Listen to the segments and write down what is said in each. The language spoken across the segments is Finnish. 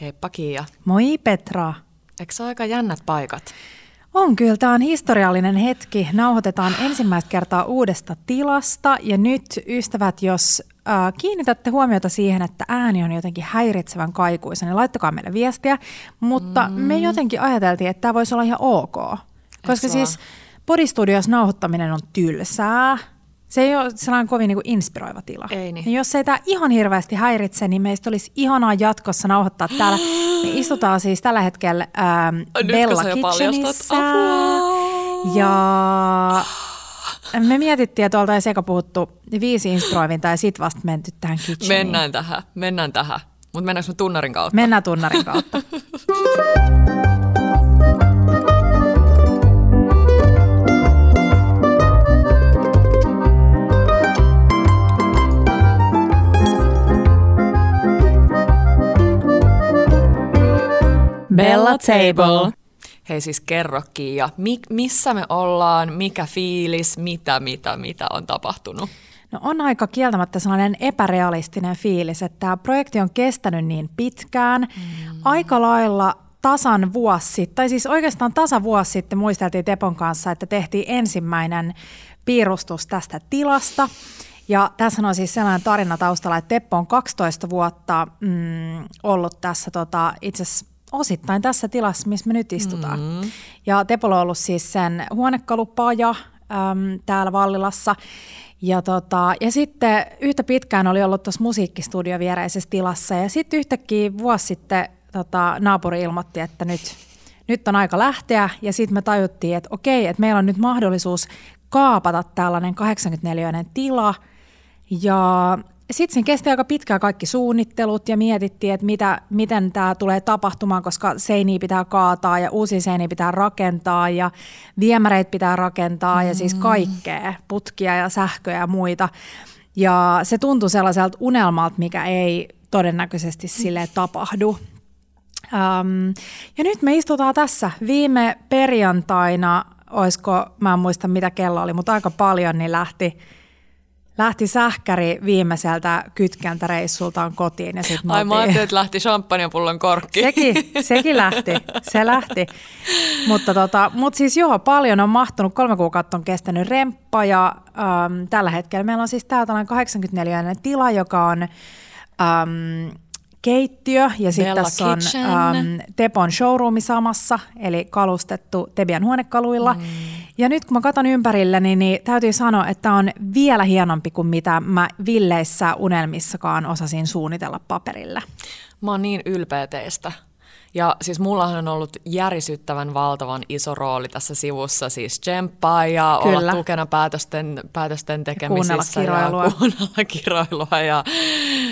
Heippa Kiia. Moi Petra. Eikö se ole aika jännät paikat? On kyllä, tämä on historiallinen hetki. Nauhoitetaan ensimmäistä kertaa uudesta tilasta ja nyt ystävät, jos äh, kiinnitätte huomiota siihen, että ääni on jotenkin häiritsevän kaikuisa, niin laittakaa meille viestiä. Mutta mm. me jotenkin ajateltiin, että tämä voisi olla ihan ok. Koska siis Podistudios nauhoittaminen on tylsää. Se ei ole sellainen kovin niin kuin inspiroiva tila. Ei niin. Ja jos ei tämä ihan hirveästi häiritse, niin meistä olisi ihanaa jatkossa nauhoittaa täällä. Me istutaan siis tällä hetkellä ähm, Bella Kitchenissä. Ja me mietittiin, että oltaisiin eka puhuttu viisi inspiroivinta ja sitten vasta menty tähän kitcheniin. Mennään tähän, mennään tähän. Mutta mennäänkö me tunnarin kautta? Mennään tunnarin kautta. Bella Table. Hei siis kerrokin ja mi- missä me ollaan, mikä fiilis, mitä, mitä, mitä on tapahtunut? No on aika kieltämättä sellainen epärealistinen fiilis, että tämä projekti on kestänyt niin pitkään. Mm. Aika lailla tasan vuosi sitten, tai siis oikeastaan tasa vuosi sitten muisteltiin Tepon kanssa, että tehtiin ensimmäinen piirustus tästä tilasta. Ja tässä on siis sellainen tarina taustalla, että Teppo on 12 vuotta mm, ollut tässä tota, itse asiassa osittain tässä tilassa, missä me nyt istutaan. Mm-hmm. Ja Tepolo on ollut siis sen huonekalupaaja äm, täällä Vallilassa. Ja, tota, ja sitten yhtä pitkään oli ollut tuossa musiikkistudio viereisessä tilassa ja sitten yhtäkkiä vuosi sitten tota, naapuri ilmoitti, että nyt, nyt on aika lähteä ja sitten me tajuttiin, että okei, että meillä on nyt mahdollisuus kaapata tällainen 84 tila ja sitten siinä kesti aika pitkään kaikki suunnittelut ja mietittiin, että mitä, miten tämä tulee tapahtumaan, koska seiniä pitää kaataa ja uusia seiniä pitää rakentaa ja viemäreitä pitää rakentaa mm. ja siis mm. kaikkea, putkia ja sähköjä ja muita. Ja se tuntui sellaiselta unelmalta, mikä ei todennäköisesti sille tapahdu. Um, ja nyt me istutaan tässä. Viime perjantaina, olisiko, mä en muista mitä kello oli, mutta aika paljon, niin lähti – lähti sähkäri viimeiseltä kytkäntäreissultaan kotiin. Ja sit Ai mä ajattelin, että lähti champagnepullon korkki. Sekin, sekin lähti, se lähti. Mutta tota, mut siis joo, paljon on mahtunut. Kolme kuukautta on kestänyt remppa ja äm, tällä hetkellä meillä on siis tällainen 84 tila, joka on... Äm, keittiö ja sitten tässä on äm, Tepon showroomi samassa, eli kalustettu Tebian huonekaluilla. Mm. Ja nyt kun mä katson ympärilleni, niin, niin täytyy sanoa, että on vielä hienompi kuin mitä mä villeissä unelmissakaan osasin suunnitella paperille. Mä oon niin ylpeä teistä. Ja siis mullahan on ollut järisyttävän valtavan iso rooli tässä sivussa, siis tsemppaa ja Kyllä. olla tukena päätösten, päätösten tekemisissä. Ja kuunnella kiroilua. Ja kuunnella kiroilua. Ja,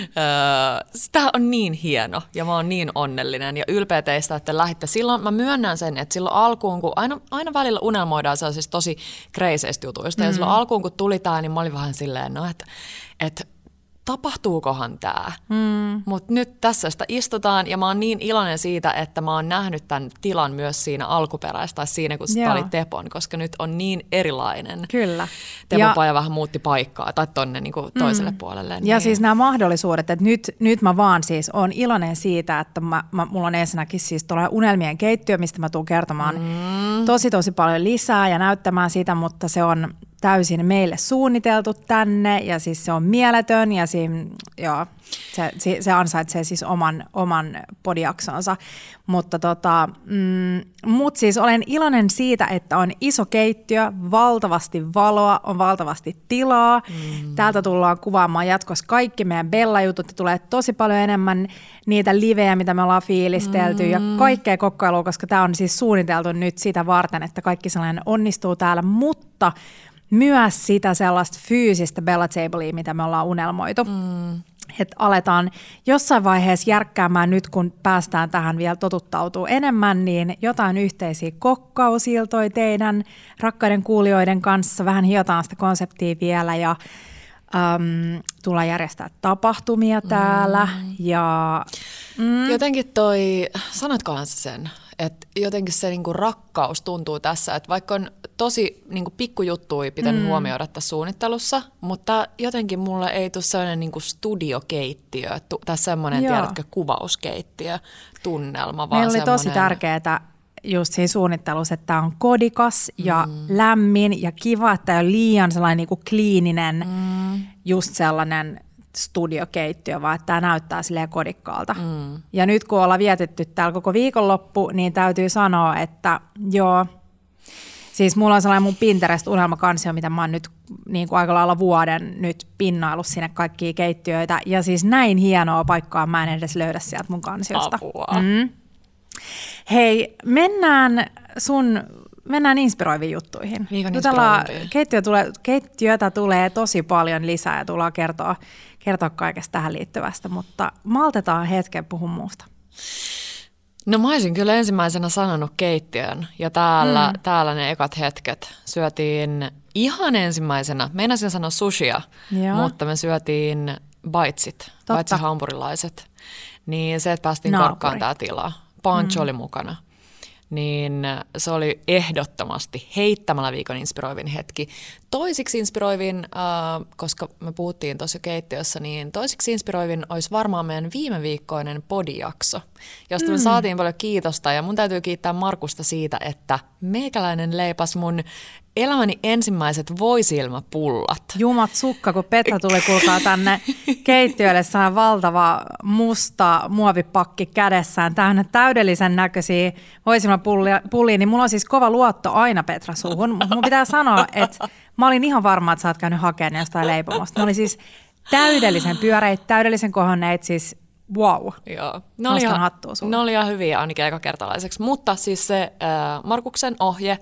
äh, tämä on niin hieno ja mä oon niin onnellinen ja ylpeä teistä, että lähditte. Silloin mä myönnän sen, että silloin alkuun, kun aina, aina välillä unelmoidaan siis tosi kreiseistä jutuista. Mm. Ja silloin alkuun, kun tuli tämä, niin mä olin vähän silleen, no että, että tapahtuukohan tämä. Mm. Mutta nyt tässä sitä istutaan ja mä oon niin iloinen siitä, että mä oon nähnyt tämän tilan myös siinä alkuperäistä tai siinä, kun sitä oli Tepon, koska nyt on niin erilainen. Kyllä. Tepon paja vähän muutti paikkaa tai tonne niin kuin toiselle mm. puolelle. Niin. Ja siis nämä mahdollisuudet, että nyt, nyt mä vaan siis on iloinen siitä, että mä, mä, mulla on ensinnäkin siis tuolla unelmien keittiö, mistä mä tuun kertomaan mm. tosi tosi paljon lisää ja näyttämään sitä, mutta se on täysin meille suunniteltu tänne ja siis se on mieletön ja siinä, joo, se, se ansaitsee siis oman, oman podiaksonsa. Mutta tota, mm, mut siis olen iloinen siitä, että on iso keittiö, valtavasti valoa, on valtavasti tilaa. Mm. Täältä tullaan kuvaamaan jatkossa kaikki meidän Bella-jutut ja tulee tosi paljon enemmän niitä livejä, mitä me ollaan fiilistelty mm. ja kaikkea kokkailua, koska tämä on siis suunniteltu nyt sitä varten, että kaikki sellainen onnistuu täällä, mutta myös sitä sellaista fyysistä Bella Tablea, mitä me ollaan unelmoitu. Mm. Että aletaan jossain vaiheessa järkkäämään nyt, kun päästään tähän vielä totuttautuu enemmän, niin jotain yhteisiä kokkausiltoja teidän rakkaiden kuulijoiden kanssa. Vähän hiotaan sitä konseptia vielä ja äm, tullaan järjestää tapahtumia täällä. Mm. Ja, mm. Jotenkin toi, sanotkohan sen, että jotenkin se niinku rakkaus tuntuu tässä, että vaikka on tosi niinku pikkujuttui pitänyt mm. huomioida tässä suunnittelussa, mutta jotenkin mulle ei tule sellainen niinku studiokeittiö tu, tai semmoinen, tiedätkö, kuvauskeittiö tunnelma. Meillä oli tosi tärkeää just siinä suunnittelussa, että tämä on kodikas ja mm. lämmin ja kiva, että ei ole liian sellainen niinku kliininen, mm. just sellainen studiokeittiö, vaan että tämä näyttää silleen kodikkaalta. Mm. Ja nyt kun ollaan vietetty täällä koko viikonloppu, niin täytyy sanoa, että joo, siis mulla on sellainen mun Pinterest-unelmakansio, mitä mä oon nyt niin kuin aika lailla vuoden nyt pinnaillut sinne kaikkia keittiöitä. Ja siis näin hienoa paikkaa mä en edes löydä sieltä mun kansiosta. Apua. Mm. Hei, mennään sun mennään inspiroiviin juttuihin. Keittiö tulee, keittiötä tulee tosi paljon lisää ja tullaan kertoa, kertoa kaikesta tähän liittyvästä, mutta maltetaan hetken puhua muusta. No mä olisin kyllä ensimmäisenä sanonut keittiön ja täällä, mm. täällä ne ekat hetket syötiin ihan ensimmäisenä, meinasin sanoa sushia, Joo. mutta me syötiin baitsit, baitsi hampurilaiset. Niin se, että päästiin Naapuri. korkkaan tämä tila. Pancho mm. oli mukana niin se oli ehdottomasti heittämällä viikon inspiroivin hetki. Toisiksi inspiroivin, äh, koska me puhuttiin tuossa keittiössä, niin toisiksi inspiroivin olisi varmaan meidän viime viikkoinen podijakso, josta mm. me saatiin paljon kiitosta ja mun täytyy kiittää Markusta siitä, että meikäläinen leipas mun elämäni ensimmäiset voisilmapullat. Jumat sukka, kun Petra tuli kulkaa tänne keittiölle, saa valtava musta muovipakki kädessään, täynnä täydellisen näköisiä voisilmapullia, niin mulla on siis kova luotto aina Petra suuhun. Mun pitää sanoa, että mä olin ihan varma, että sä oot käynyt hakemaan jostain leipomosta. Ne oli siis täydellisen pyöreitä, täydellisen kohonneet, siis wow. Joo. Ne oli, ihan, ne oli ihan hyviä ainakin ekakertalaiseksi. Mutta siis se äh, Markuksen ohje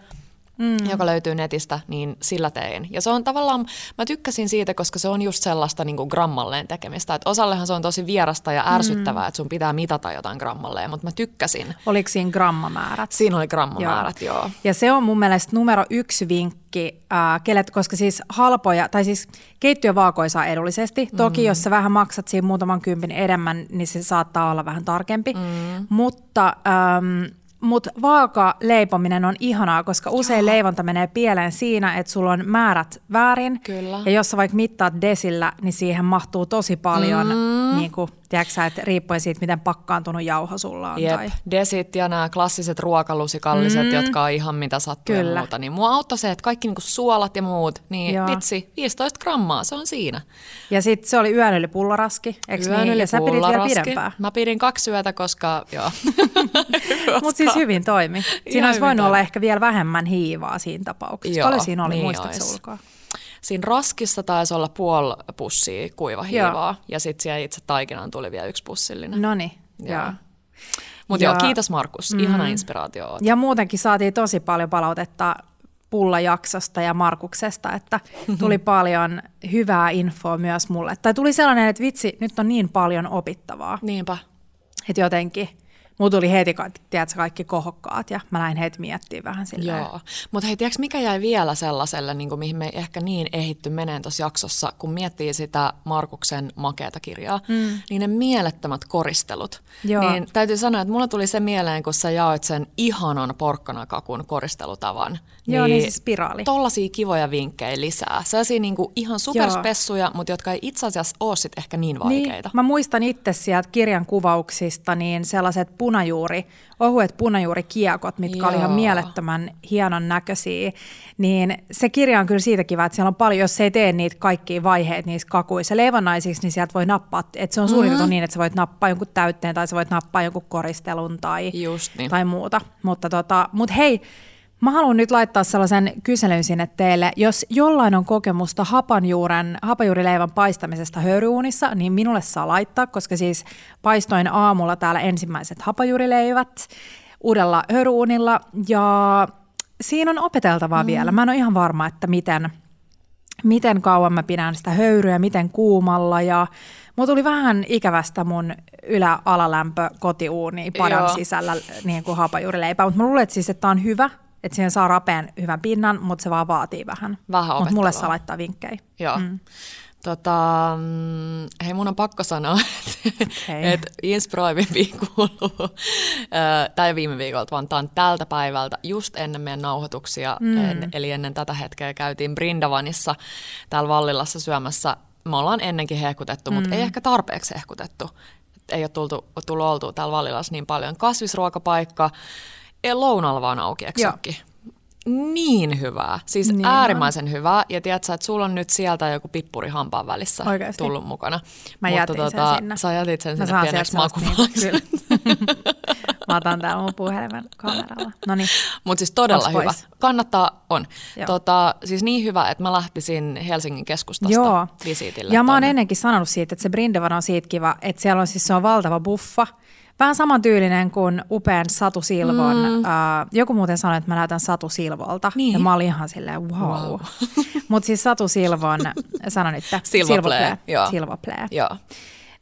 mm. joka löytyy netistä, niin sillä tein. Ja se on tavallaan, mä tykkäsin siitä, koska se on just sellaista niin kuin grammalleen tekemistä. Että osallehan se on tosi vierasta ja ärsyttävää, mm. että sun pitää mitata jotain grammalleen, mutta mä tykkäsin. Oliko siinä grammamäärät? Siinä oli grammamäärät, joo. joo. Ja se on mun mielestä numero yksi vinkki, äh, kelet, koska siis halpoja, tai siis keittiövaakoja saa edullisesti. Toki mm. jos sä vähän maksat siinä muutaman kympin enemmän, niin se saattaa olla vähän tarkempi. Mm. Mutta... Ähm, mutta vaaka leipominen on ihanaa, koska usein Joo. leivonta menee pieleen siinä, että sulla on määrät väärin. Kyllä. Ja jos sä vaikka mittaat desillä, niin siihen mahtuu tosi paljon mm. niin kuin, tiedätkö että riippuen siitä, miten pakkaantunut jauho sulla on. Jep, tai... desit ja nämä klassiset ruokalusikalliset, mm. jotka on ihan mitä sattuu Kyllä. ja muuta. Niin mua auttoi se, että kaikki niinku suolat ja muut, niin Joo. vitsi, 15 grammaa, se on siinä. Ja sitten se oli yön yli pullaraski, eikö yön niin? Ja sä pidit vielä pidempään. Mä pidin kaksi yötä, koska joo. Mutta siis hyvin toimi. Siinä olisi voinut toimi. olla ehkä vielä vähemmän hiivaa siinä tapauksessa. Joo, Paljon siinä oli, niin muistatko ulkoa? Siinä raskissa taisi olla puoli pussia kuivahiivaa joo. ja sitten siellä itse taikinaan tuli vielä yksi pussillinen. No niin, joo. Mutta joo, kiitos Markus, mm, ihana inspiraatio. Oot. Ja muutenkin saatiin tosi paljon palautetta pullajaksosta ja Markuksesta, että tuli paljon hyvää infoa myös mulle. Tai tuli sellainen, että vitsi, nyt on niin paljon opittavaa. Niinpä. Että jotenkin Mulla tuli heti tiedätkö, kaikki kohokkaat ja mä lähdin heti miettimään vähän silleen. Joo, mutta hei, tiedätkö mikä jäi vielä sellaiselle, niin kuin, mihin me ehkä niin ehitty meneen tuossa jaksossa, kun miettii sitä Markuksen makeata kirjaa, mm. niin ne mielettömät koristelut. Joo. Niin täytyy sanoa, että mulla tuli se mieleen, kun sä jaoit sen ihanan porkkanakakun koristelutavan. Joo, niin, niin siis spiraali. Tollaisia kivoja vinkkejä lisää. Sellaisia niin kuin ihan superspessuja, mutta jotka ei itse asiassa ole sit ehkä niin, niin vaikeita. Niin, mä muistan itse sieltä kirjan kuvauksista, niin sellaiset punajuuri, ohuet punajuurikiekot, mitkä Joo. oli ihan mielettömän hienon näköisiä, niin se kirja on kyllä siitä kiva, että siellä on paljon, jos se ei tee niitä kaikkia vaiheita niissä kakuissa leivonnaisiksi, niin sieltä voi nappaa, että se on suunniteltu mm-hmm. niin, että sä voit nappaa jonkun täytteen tai sä voit nappaa jonkun koristelun tai, niin. tai muuta. Mutta tota, mut hei, Mä haluan nyt laittaa sellaisen kyselyn sinne teille. Jos jollain on kokemusta hapanjuuren, hapanjuurileivän paistamisesta höyryuunissa, niin minulle saa laittaa, koska siis paistoin aamulla täällä ensimmäiset hapanjuurileivät uudella höyryuunilla. Ja siinä on opeteltavaa mm. vielä. Mä en ole ihan varma, että miten, miten kauan mä pidän sitä höyryä, miten kuumalla ja Mulla tuli vähän ikävästä mun ylä-alalämpö kotiuuni padan Joo. sisällä niin kuin hapajuurileipä, mutta mä luulen, että, siis, että tämä on hyvä, että siihen saa rapeen hyvän pinnan, mutta se vaan vaatii vähän. Vähän Mutta mulle saa laittaa vinkkejä. Joo. Mm. Tota, mm, hei, mun on pakko sanoa, että Okei. et inspiroivimpi kuuluu, ei viime viikolta, vaan tämä on tältä päivältä just ennen meidän nauhoituksia, mm. en, eli ennen tätä hetkeä käytiin Brindavanissa täällä Vallilassa syömässä. Me ollaan ennenkin hehkutettu, mutta ei ehkä tarpeeksi hehkutettu. Et ei ole tultu, tullut oltua täällä Vallilassa niin paljon. Kasvisruokapaikka, ei lounalla vaan auki, eikö? Niin hyvää, siis Niin niin on. äärimmäisen hyvää. Ja tiedätkö, että sulla on nyt sieltä joku pippuri hampaan välissä Oikeasti? tullut mukana. Mä jätin sen sinne. Sä jätit sen Mä sinne pieneksi niinku- kyllä. Mä otan täällä mun puhelimen kameralla. No niin. Mutta siis todella hyvä. Kannattaa, on. Joo. Tota, siis niin hyvä, että mä lähtisin Helsingin keskustasta Joo. visiitille. Ja mä oon ennenkin sanonut siitä, että se Brindevan on siitä kiva, että siellä on siis se on valtava buffa. Vähän samantyylinen kuin upean Satu Silvon. Mm. Uh, joku muuten sanoi, että mä näytän Satu Silvolta. Niin. Ja mä olin ihan silleen, wow. wow. Mutta siis Satu Silvon, sano nyt, Silvoplay, joo. Silvoplay. Joo.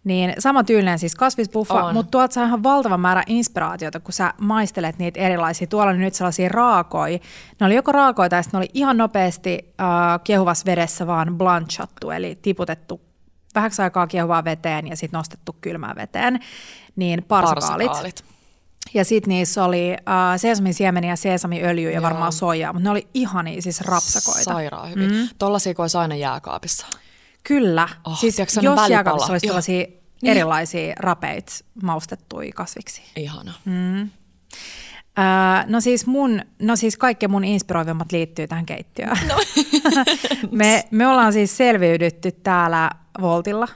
Niin sama tyylinen siis kasvisbuffa, On. mutta tuolta saa ihan valtava määrä inspiraatiota, kun sä maistelet niitä erilaisia. Tuolla oli nyt sellaisia raakoja. Ne oli joko raakoja tai sitten ne oli ihan nopeasti äh, kiehuvassa vedessä vaan blanchattu, eli tiputettu vähäksi aikaa kiehuvaa veteen ja sitten nostettu kylmään veteen. Niin parsakaalit. Parsakaalit. Ja sitten niissä oli äh, seesamin siemeniä, sesamiöljyä ja Joo. varmaan soijaa, mutta ne oli ihania siis rapsakoita. Sairaan hyvin. Mm. Tollaisia kuin olisi aina jääkaapissa. Kyllä. Oh, siis sellainen jos välipala. jääkaapissa olisi tällaisia Niin. erilaisia rapeit maustettuja kasviksi. Ihana. Mm. Öö, no siis mun, no siis kaikki mun inspiroivimmat liittyy tähän keittiöön. No. me, me ollaan siis selviydytty täällä Voltilla.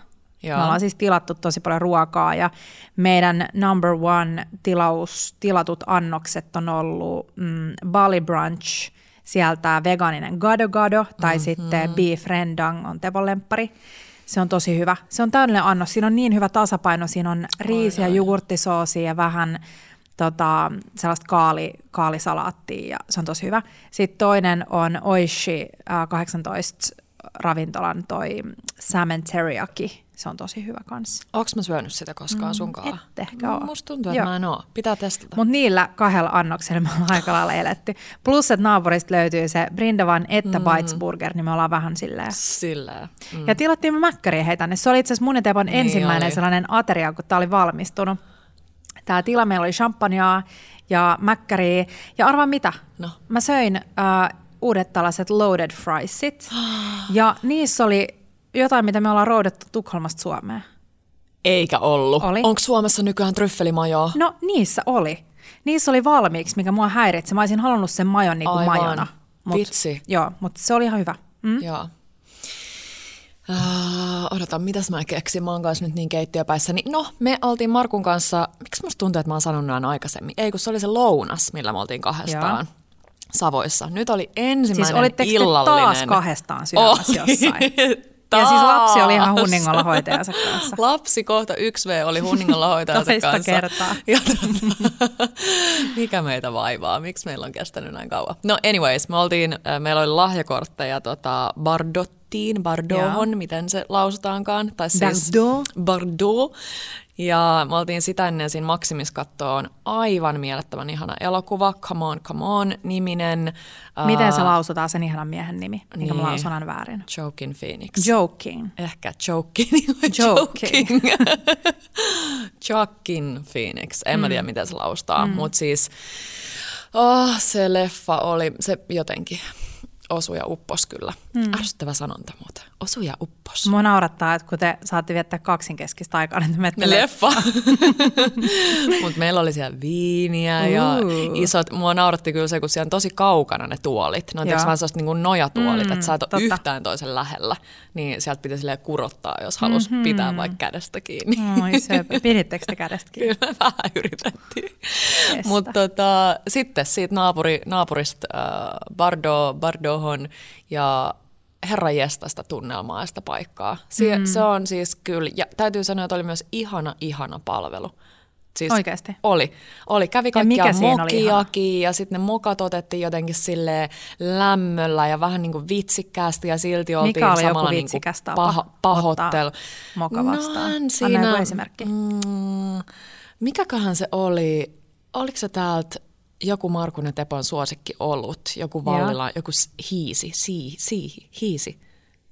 Joo. Me ollaan siis tilattu tosi paljon ruokaa ja meidän number one tilaus, tilatut annokset on ollut mm, Bali Brunch, sieltä vegaaninen gado gado tai mm-hmm. sitten beef rendang on Tevon lemppari. Se on tosi hyvä. Se on täydellinen annos. Siinä on niin hyvä tasapaino. Siinä on riisiä, jogurttisoosia ja vähän tota, sellaista kaali, kaalisalaattia ja se on tosi hyvä. Sitten toinen on Oishi äh, 18 ravintolan toi salmon teriyaki. Se on tosi hyvä kanssa. Onko mä syönyt sitä koskaan sunkaan? et ehkä oo. Musta tuntuu, että Joo. mä en oo. Pitää testata. Mutta niillä kahdella annoksella me ollaan aika lailla eletty. Plus, että naapurista löytyy se Brindavan että Bites Burger, niin me ollaan vähän silleen. Silleen. Mm. Ja tilattiin me mäkkäriä heitä tänne. Se oli itse asiassa mun ja Tepon Niin ensimmäinen oli. sellainen ateria, kun tämä oli valmistunut. Tämä tila, meillä oli champagnea ja mäkkäriä. Ja arvaa mitä? No. Mä söin äh, uudet tällaiset loaded friesit. ja niissä oli jotain, mitä me ollaan roudattu Tukholmasta Suomeen. Eikä ollut. Oli. Onko Suomessa nykyään tryffelimajoa? No niissä oli. Niissä oli valmiiksi, mikä mua häiritsi. Mä olisin halunnut sen majon niin kuin Aivan. majona. Vitsi. Joo, mutta se oli ihan hyvä. Mm? Joo. Uh, odota, mitäs mä keksin? Mä oon kanssa nyt niin keittiöpäissä. Niin, no, me oltiin Markun kanssa, miksi musta tuntuu, että mä oon sanonut näin aikaisemmin? Ei, kun se oli se lounas, millä me oltiin kahdestaan. Joo. Savoissa. Nyt oli ensimmäinen Siis illallinen. taas kahdestaan syömässä jossain? Ja siis lapsi oli ihan hunningolla hoitajansa kanssa. Lapsi kohta 1V oli hunningolla hoitajansa Toista kanssa. kertaa. Ja tota, mikä meitä vaivaa? Miksi meillä on kestänyt näin kauan? No anyways, me oltiin, äh, meillä oli lahjakortteja tota Bardottiin, Bardohon, miten se lausutaankaan. Tai siis Bardot. Bardot. Ja me oltiin sitä ennen siinä Maximis kattoon aivan mielettömän ihana elokuva, Come on, come on, niminen. Miten se lausutaan sen ihanan miehen nimi, minkä mä niin. lausun aina väärin? Joaquin Phoenix. Joking. Ehkä Joking. Joking. Joaquin Phoenix. En mm. mä tiedä, miten se laustaa, mm. mutta siis oh, se leffa oli, se jotenkin osu ja uppos kyllä. Mm. Ärsyttävä sanonta muuten. Osu ja uppos. Mua naurattaa, että kun te saatte viettää kaksinkeskistä aikaa, niin te menette Leffa. Mutta meillä oli siellä viiniä ja Ooh. isot, mua nauratti kyllä se, kun siellä on tosi kaukana ne tuolit. Ne on tiiäks vähän sellaista niin nojatuolit, Mm, että sä et ole yhtään toisen lähellä. Niin sieltä pitäisi silleen kurottaa, jos halus mm-hmm. pitää vaikka kädestä kiinni. Oi söpö. Pidittekö te kädestä kiinni? Kyllä vähän yritettiin. Mutta tota, sitten siitä naapuri, naapurista äh, Bardo, Bardohon ja herra sitä tunnelmaa sitä paikkaa. Sie, mm. Se on siis kyllä, ja täytyy sanoa, että oli myös ihana, ihana palvelu. Siis Oikeesti? Oli. oli. Kävi kaikkia mokiakin ja sitten ne mokat otettiin jotenkin sille lämmöllä ja vähän niin kuin vitsikkäästi ja silti oltiin Mikä oli joku samalla niin kuin tapa paho, ottaa pahottelu. moka vastaan? No, Anna siinä, joku esimerkki. Mm, mikäköhän se oli? Oliko se täältä joku Markun ja Tepon suosikki ollut? Joku Vallila, joku s- hiisi, sii, siihi, hiisi.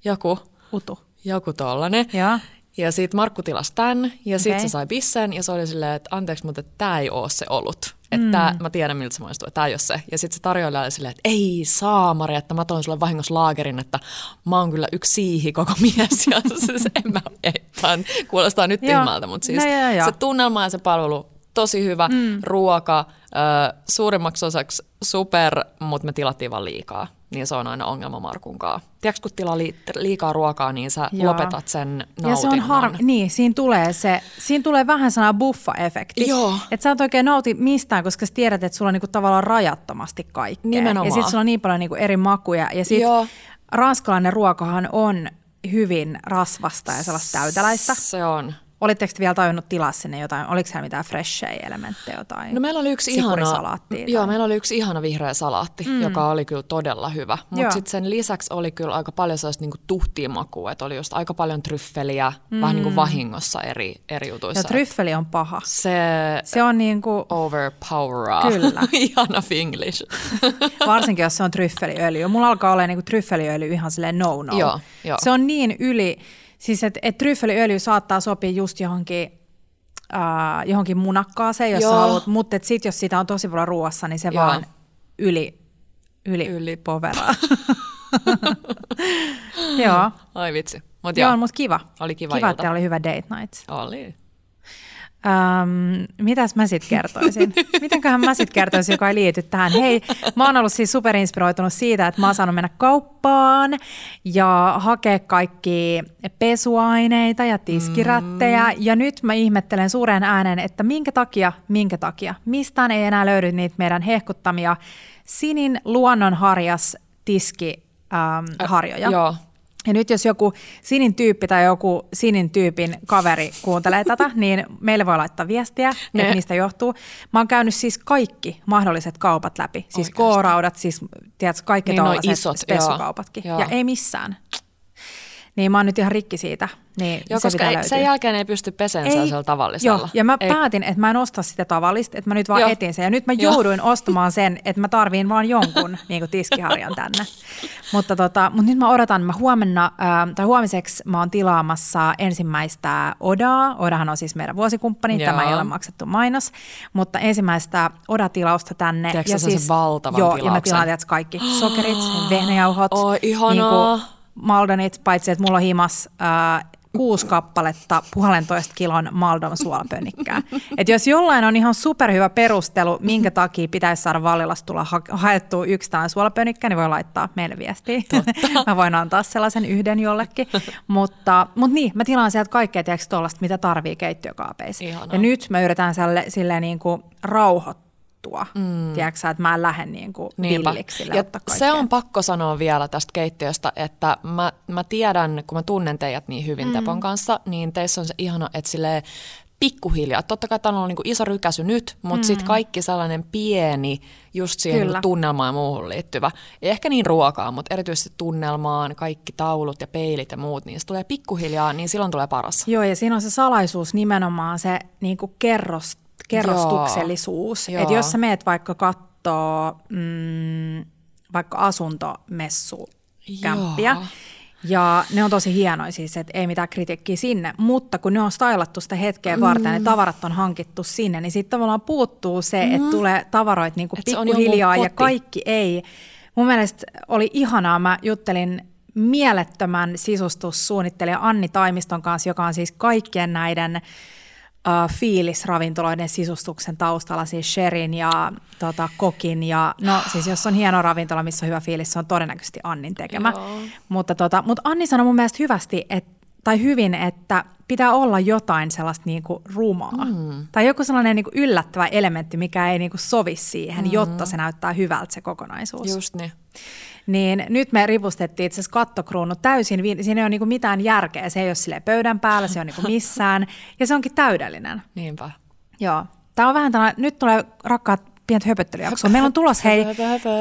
Joku. Utu. joku tollanen. Joo. Ja sitten Markku tilasi tän, ja sitten Okei. se sai bissen, ja se oli silleen, että anteeksi, mutta tämä ei ole se olut. Että mm. mä tiedän, miltä se maistuu, että tämä ei ole se. Ja sitten se tarjoilija oli silleen, että ei saamari, että mä toin sulle vahingossa laagerin, että mä oon kyllä yksi siihi koko mies. Ja se, se en mä, ei, tää on- kuulostaa nyt tyhmältä, mutta siis No joo, joo. se tunnelma ja se palvelu, tosi hyvä, mm. ruoka, ö, suurimmaksi osaksi super, mutta me tilattiin vaan liikaa. Niin se on aina ongelma Markunkaan. Tiedätkö, kun tilaa li- liikaa ruokaa, niin sä Joo. lopetat sen nautinnon. Ja se on harmi, niin, siinä tulee, se, siinä tulee vähän sana buffa-efekti. Joo. Että sä et oikein nauti mistään, koska sä tiedät, että sulla on niinku tavallaan rajattomasti kaikkea. Nimenomaan. Ja sitten sulla on niin paljon niinku eri makuja. Ja sitten Joo. ranskalainen ruokahan on hyvin rasvasta ja sellaista täyteläistä. Se on. Olitteko te vielä tajunnut tilaa sinne jotain? Oliko siellä mitään freshejä elementtejä jotain? No meillä oli yksi ihana, tai- joo, meillä oli yksi ihana vihreä salaatti, mm. joka oli kyllä todella hyvä. Mutta sitten sen lisäksi oli kyllä aika paljon sellaista niinku tuhtia makua, että oli just aika paljon tryffeliä, mm. vähän niin kuin vahingossa eri, eri jutuissa. Ja tryffeli on paha. Se Se on niinku, overpoweraa. Kyllä. ihana finglish. varsinkin jos se on tryffeliöljy. Mulla alkaa olla niinku tryffeliöljy ihan silleen no-no. Joo, joo. Se on niin yli, siis että et tryffeliöljy saattaa sopia just johonkin, äh, johonkin munakkaaseen, jos Joo. haluat, mutta sitten jos sitä on tosi paljon ruoassa, niin se Joo. vaan yli, yli, Yli. poveraa. joo. Ai vitsi. Mut Joo, joo, mutta kiva. Oli kiva Kiva, ilta. että oli hyvä date night. oli. Öm, mitäs mä sitten kertoisin? Mitenköhän mä sitten kertoisin, joka ei liity tähän? Hei, mä oon ollut siis superinspiroitunut siitä, että mä oon saanut mennä kauppaan ja hakea kaikki pesuaineita ja tiskirättejä. Mm. Ja nyt mä ihmettelen suuren äänen, että minkä takia, minkä takia. Mistään ei enää löydy niitä meidän hehkuttamia Sinin luonnonharjas tiskiharjoja. Joo. Ja nyt jos joku sinin tyyppi tai joku sinin tyypin kaveri kuuntelee tätä, niin meille voi laittaa viestiä, Ne- että mistä johtuu. Mä oon käynyt siis kaikki mahdolliset kaupat läpi. Siis Oikeasti? K-raudat, siis tiedätkö, kaikki Niin, tuollaiset spessukaupatkin. joo. Ja ei missään. Niin mä oon nyt ihan rikki siitä. Niin Joo, se koska ei, sen jälkeen ei pysty peseen sellaisella tavallisella. Joo, ja mä ei, päätin, että mä en osta sitä tavallista, että mä nyt vaan Joo. etin sen. Ja nyt mä Joo. jouduin ostamaan sen, että mä tarviin vaan jonkun niin kuin tiskiharjan tänne. mutta, tota, mutta nyt mä odotan, mä huomenna, äh, tai huomiseksi mä oon tilaamassa ensimmäistä Odaa. Odahan on siis meidän vuosikumppani, Joo. tämä ei ole maksettu mainos, mutta ensimmäistä Oda-tilausta tänne. Tiedätkö sä sellaisen valtavan Joo, ja mä tilauksen? tilaan kaikki sokerit, vehnäjauhot, Oi, ihanaa. Maldonit, paitsi että mulla on himas äh, kuusi kappaletta puolentoista kilon Maldon suolapönnikkää. Et jos jollain on ihan superhyvä perustelu, minkä takia pitäisi saada Vallilasta tulla ha- haettua yksi tällainen suolapönnikkä, niin voi laittaa meille viestiä. mä voin antaa sellaisen yhden jollekin. mutta, mutta niin, mä tilaan sieltä kaikkea tiedätkö, tollasta, mitä tarvii keittiökaapeissa. Ihanaa. Ja nyt mä yritän sille, silleen niin kuin rauhoittua. Mm. Tiedätkö sä, että mä en lähde niin kuin villiksi Ja se on pakko sanoa vielä tästä keittiöstä, että mä, mä tiedän, kun mä tunnen teidät niin hyvin mm. Tepon kanssa, niin teissä on se ihana, että sille pikkuhiljaa. Totta kai tämä on ollut niin iso rykäsy nyt, mutta mm. sitten kaikki sellainen pieni, just siihen niin tunnelmaan ja muuhun liittyvä. Ei ehkä niin ruokaa, mutta erityisesti tunnelmaan, kaikki taulut ja peilit ja muut, niin se tulee pikkuhiljaa, niin silloin tulee paras. Joo, ja siinä on se salaisuus nimenomaan se niin kuin kerros, kerrostuksellisuus. Joo. Että jos sä meet vaikka kattoo mm, vaikka asuntomessukämppiä, ja ne on tosi hienoja siis, että ei mitään kritiikkiä sinne, mutta kun ne on stylattu sitä hetkeä varten, mm. ne tavarat on hankittu sinne, niin sitten tavallaan puuttuu se, mm. että tulee tavaroita niin on pikkuhiljaa ja kaikki ei. Mun mielestä oli ihanaa, mä juttelin mielettömän sisustussuunnittelija Anni Taimiston kanssa, joka on siis kaikkien näiden uh, fiilisravintoloiden sisustuksen taustalla, siis Sherin ja tota, Kokin. Ja, no siis jos on hieno ravintola, missä on hyvä fiilis, se on todennäköisesti Annin tekemä. Joo. Mutta, tota, mutta Anni sanoi mun mielestä hyvästi, et, tai hyvin, että pitää olla jotain sellaista niinku rumaa. Mm. Tai joku sellainen niinku yllättävä elementti, mikä ei niinku sovi siihen, mm. jotta se näyttää hyvältä se kokonaisuus. Just niin. Niin nyt me ripustettiin itse asiassa kattokruunu täysin, siinä ei ole niinku mitään järkeä, se ei ole sille pöydän päällä, se on niinku missään, ja se onkin täydellinen. Niinpä. Joo. Tämä on vähän tällainen, nyt tulee rakkaat pientä höpöttelyjaksoa. Meillä on tulossa hei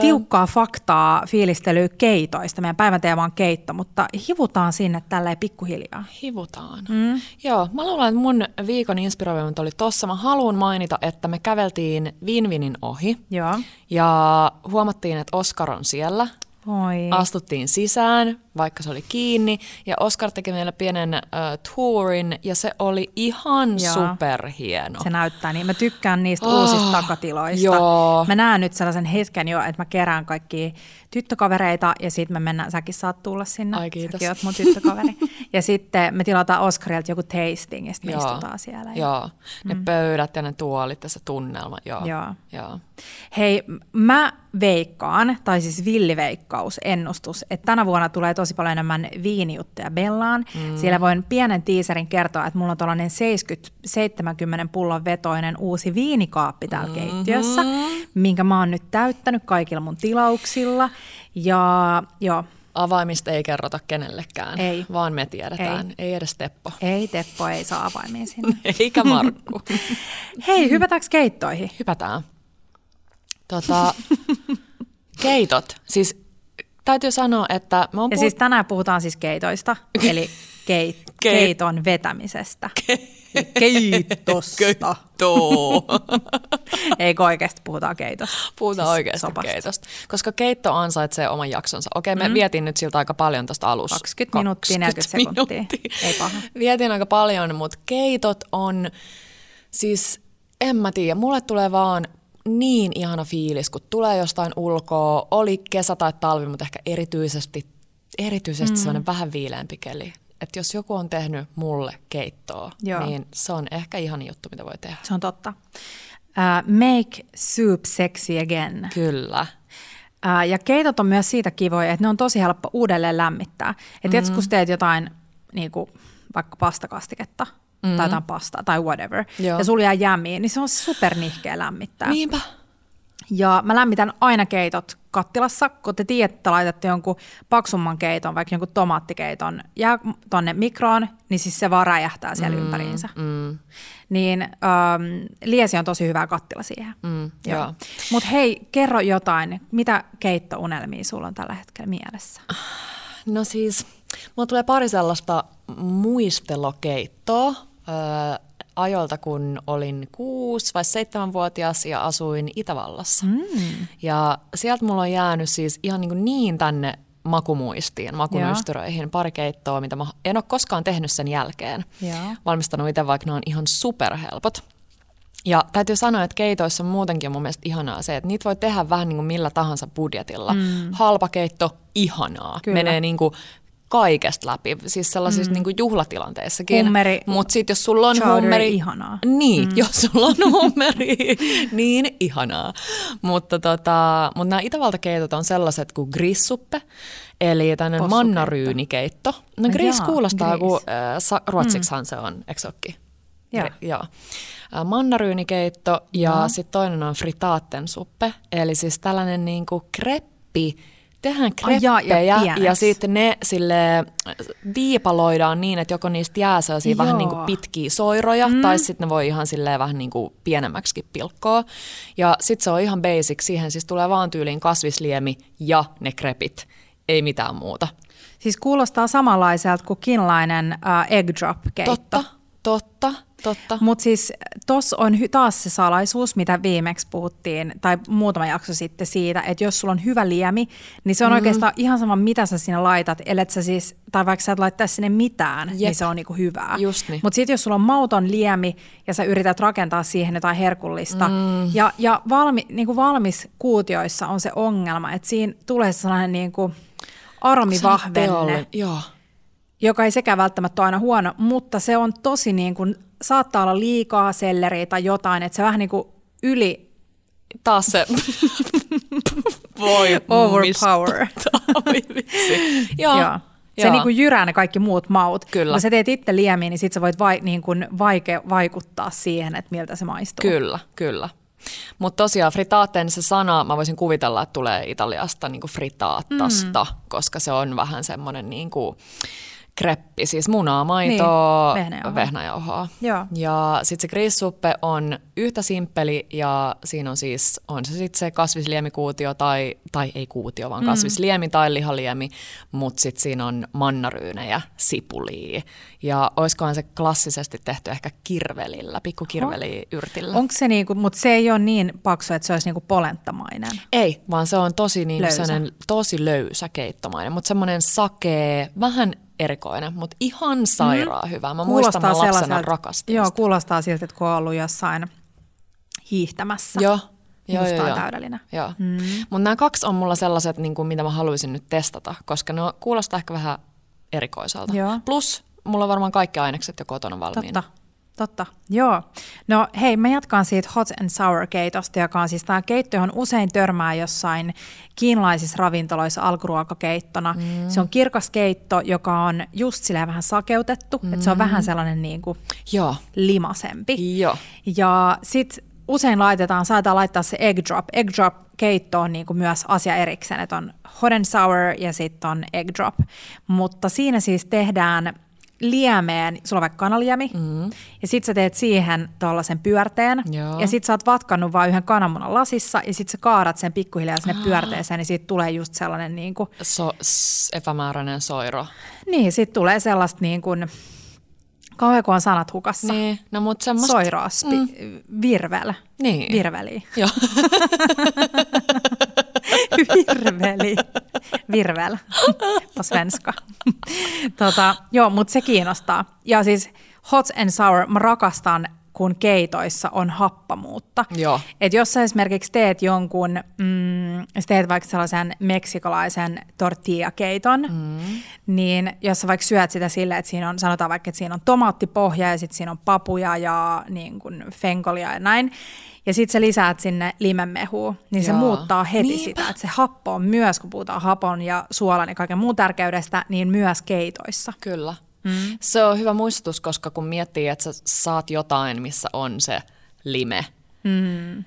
tiukkaa faktaa fiilistelyä keitoista. Meidän päivän teema on keitto, mutta hivutaan sinne tälleen pikkuhiljaa. Hivutaan. Mm. Joo, mä luulen, että mun viikon inspiroivimmat oli tossa. Mä haluan mainita, että me käveltiin Vinvinin ohi Joo. ja huomattiin, että Oskar on siellä. Oi. Astuttiin sisään, vaikka se oli kiinni, ja Oscar teki meille pienen äh, tourin, ja se oli ihan Joo. superhieno. Se näyttää niin. Mä tykkään niistä oh, uusista takatiloista. joo. Mä näen nyt sellaisen hetken jo, että mä kerään kaikki tyttökavereita ja sitten me mennään, säkin saat tulla sinne. Ai, kiitos. Säkin oot mun tyttökaveri. ja sitten me tilataan Oskarilta joku tasting ja sitten me istutaan siellä. Ja... Joo, ne mm. pöydät ja ne tuolit se tunnelma. Joo. Joo. Joo. Hei, mä veikkaan, tai siis villiveikkaus, ennustus, että tänä vuonna tulee tosi paljon enemmän viinijuttuja Bellaan. Mm. Siellä voin pienen tiiserin kertoa, että mulla on tuollainen 70-70 pullon vetoinen uusi viinikaappi täällä mm-hmm. keittiössä, minkä mä oon nyt täyttänyt kaikilla mun tilauksilla. Ja joo, Avaimista ei kerrota kenellekään, Ei. vaan me tiedetään. Ei, ei edes Teppo. ei Teppo, ei saa avaimia sinne. Eikä Markku. Hei, hypätäänkö keittoihin? Hypätään. Tota, keitot. Siis täytyy sanoa, että me on Ja puhut- siis tänään puhutaan siis keitoista, eli keit, Keit- keiton vetämisestä. Keitosta. Keitto. Eikö oikeasti puhutaan keitosta? Puhutaan Siis oikeasti sopasta. keitosta. Koska keitto ansaitsee oman jaksonsa. Okei, me mm. vietiin nyt siltä aika paljon tuosta alussa. 20 minuuttia, 40 sekuntia. Ei paha. Vietiin aika paljon, mutta keitot on, siis en mä tiedä, mulle tulee vaan niin ihana fiilis, kun tulee jostain ulkoa, oli kesä tai talvi, mutta ehkä erityisesti, erityisesti mm. sellainen vähän viileämpi keli. Että jos joku on tehnyt mulle keittoa, Joo. niin se on ehkä ihan juttu, mitä voi tehdä. Se on totta. Uh, make soup sexy again. Kyllä. Uh, ja keitot on myös siitä kivoja, että ne on tosi helppo uudelleen lämmittää. Että mm-hmm. teet jotain, niin kuin, vaikka pastakastiketta mm-hmm. tai jotain pastaa tai whatever, Joo. ja sulla jää jämiin, niin se on supernihkeä lämmittää. Niinpä. Ja mä lämmitän aina keitot kattilassa, kun te tiedätte, että laitatte jonkun paksumman keiton, vaikka jonkun tomaattikeiton, jää tonne mikroon, niin siis se vaan räjähtää siellä mm, ympäriinsä. Mm. Niin ähm, liesi on tosi hyvä kattila siihen. Mm, joo. Mutta hei, kerro jotain, mitä keittounelmia sulla on tällä hetkellä mielessä? No siis, mulla tulee pari sellaista muistelokeittoa öö, ajoilta, kun olin kuusi vai seitsemänvuotias ja asuin Itävallassa. Mm. Ja sieltä mulla on jäänyt siis ihan niin, niin tänne makumuistiin, makunystyröihin, pari keittoa, mitä mä en ole koskaan tehnyt sen jälkeen. Joo. Valmistanut itse, vaikka ne on ihan superhelpot. Ja täytyy sanoa, että keitoissa muutenkin on mun mielestä ihanaa se, että niitä voi tehdä vähän niin kuin millä tahansa budjetilla. Mm. Halpa keitto, ihanaa. Kyllä. Menee niin kuin kaikesta läpi, siis sellaisissa mm. niin kuin juhlatilanteissakin. Hummeri, Mutta sitten jos sulla on chowder, hummeri... ihanaa. Niin, mm. jos sulla on hummeri, niin ihanaa. Mutta tota, mut nämä Itävaltakeitot on sellaiset kuin grissuppe, eli tämmöinen mannaryynikeitto. No gris jaa, kuulostaa, gris. kun äh, sa- ruotsiksihan mm. se on, eikö se? Joo. Äh, Mannaryynikeitto ja Joo. sitten toinen on fritaatensuppe, eli siis tällainen niinku kreppi, tehdään ja kreppejä ja, pieneksi. ja sitten ne sille äh, viipaloidaan niin, että joko niistä jää sellaisia vähän Joo. niin kuin pitkiä soiroja, mm. tai sitten ne voi ihan silleen vähän niin kuin pienemmäksikin pilkkoa. Ja sitten se on ihan basic, siihen siis tulee vaan tyyliin kasvisliemi ja ne krepit, ei mitään muuta. Siis kuulostaa samanlaiselta kuin kinlainen uh, egg drop keitto. Totta, totta, totta. Mutta siis tuossa on hy- taas se salaisuus, mitä viimeksi puhuttiin, tai muutama jakso sitten siitä, että jos sulla on hyvä liemi, niin se on mm. oikeastaan ihan sama, mitä sä sinne laitat, ellet sä siis, tai vaikka sä et laittaa sinne mitään, Jep. Jep. niin se on niinku hyvää. Just niin. Mutta sitten jos sulla on mauton liemi ja sä yrität rakentaa siihen jotain herkullista, mm. ja, ja valmi, niinku valmis kuutioissa on se ongelma, että siinä tulee sellainen niinku aromivahvenne, Joo. joka ei sekään välttämättä ole aina huono, mutta se on tosi niin kuin, saattaa olla liikaa selleriä tai jotain, että se vähän niin kuin yli Taas se voi overpower. Joo. Joo. Se niin kuin jyrää ne kaikki muut maut. Kyllä. Kun sä teet itse liemiä, niin sit sä voit vai, niin kuin vaike, vaikuttaa siihen, että miltä se maistuu. Kyllä, kyllä. Mutta tosiaan fritaaten se sana, mä voisin kuvitella, että tulee Italiasta niinku fritaattasta, mm. koska se on vähän semmoinen niinku kreppi, siis munaa, maitoa, Niin, vehnäjauhoa. Joo. Ja sitten se grillsuppe on yhtä simppeli ja siinä on siis, on se sitten se kasvisliemikuutio tai, tai ei kuutio, vaan kasvisliemi tai lihaliemi, mutta sitten siinä on mannaryynejä, sipulia ja olisikohan se klassisesti tehty ehkä kirvelillä, pikkukirveli yrtillä. Onko se niinku, mutta se ei ole niin paksu, että se olisi niinku polenttamainen. Ei, vaan se on tosi, niin Löysä. löysä. tosi löysä keittomainen, mutta semmoinen sakee, vähän erikoinen, mutta ihan sairaan hyvä. Mä muistan, mä lapsena rakastin Joo, kuulostaa siltä, että kun on ollut jossain hiihtämässä. Joo, joo, Musta joo, on joo. täydellinen. Joo. Mm. Mutta nämä kaksi on mulla sellaiset, niin kuin, mitä mä haluaisin nyt testata, koska ne kuulostaa ehkä vähän erikoiselta. Joo. Plus mulla on varmaan kaikki ainekset jo kotona valmiina. Totta. Totta, joo. No hei, mä jatkan siitä hot and sour keitosta, joka on siis tämä keitto, johon usein törmää jossain kiinalaisissa ravintoloissa alkuruokakeittona. Mm. Se on kirkas keitto, joka on just silleen vähän sakeutettu, mm. että se on vähän sellainen niin kuin Joo, limasempi. joo. Ja sitten usein laitetaan, saadaan laittaa se egg drop. Egg drop keitto on niinku myös asia erikseen, että on hot and sour ja sitten on egg drop. Mutta siinä siis tehdään liemeen, sulla on vaikka kanaliemi, mm. ja sitten sä teet siihen tuollaisen pyörteen, Joo. ja sitten sä oot vatkannut vain yhden kananmunan lasissa, ja sitten sä kaadat sen pikkuhiljaa sinne pyörteeseen, niin siitä tulee just sellainen niin kuin, So, s- epämääräinen soiro. niin, sitten tulee sellaista niin kuin, kauhean kun on sanat hukassa. Niin, no mutta semmoista... Soiroaspi, mm. virvel, Niin. virveli. Joo. Virveli. Virvel. På svenska. tota, joo, mutta se kiinnostaa. Ja siis hot and sour, mä rakastan, kun keitoissa on happamuutta. Joo. Et jos sä esimerkiksi teet jonkun, mm, teet vaikka sellaisen meksikolaisen tortilla-keiton, mm. niin jos sä vaikka syöt sitä silleen, että siinä on, sanotaan vaikka, että siinä on tomaattipohja ja sitten siinä on papuja ja niin kuin fenkolia ja näin, ja sitten sä lisäät sinne limenmehua, niin se Joo. muuttaa heti Niinpä. sitä, että se happo on myös, kun puhutaan hapon ja suolan ja kaiken muun tärkeydestä, niin myös keitoissa. Kyllä. Mm. Se on hyvä muistutus, koska kun miettii, että sä saat jotain, missä on se lime, mm.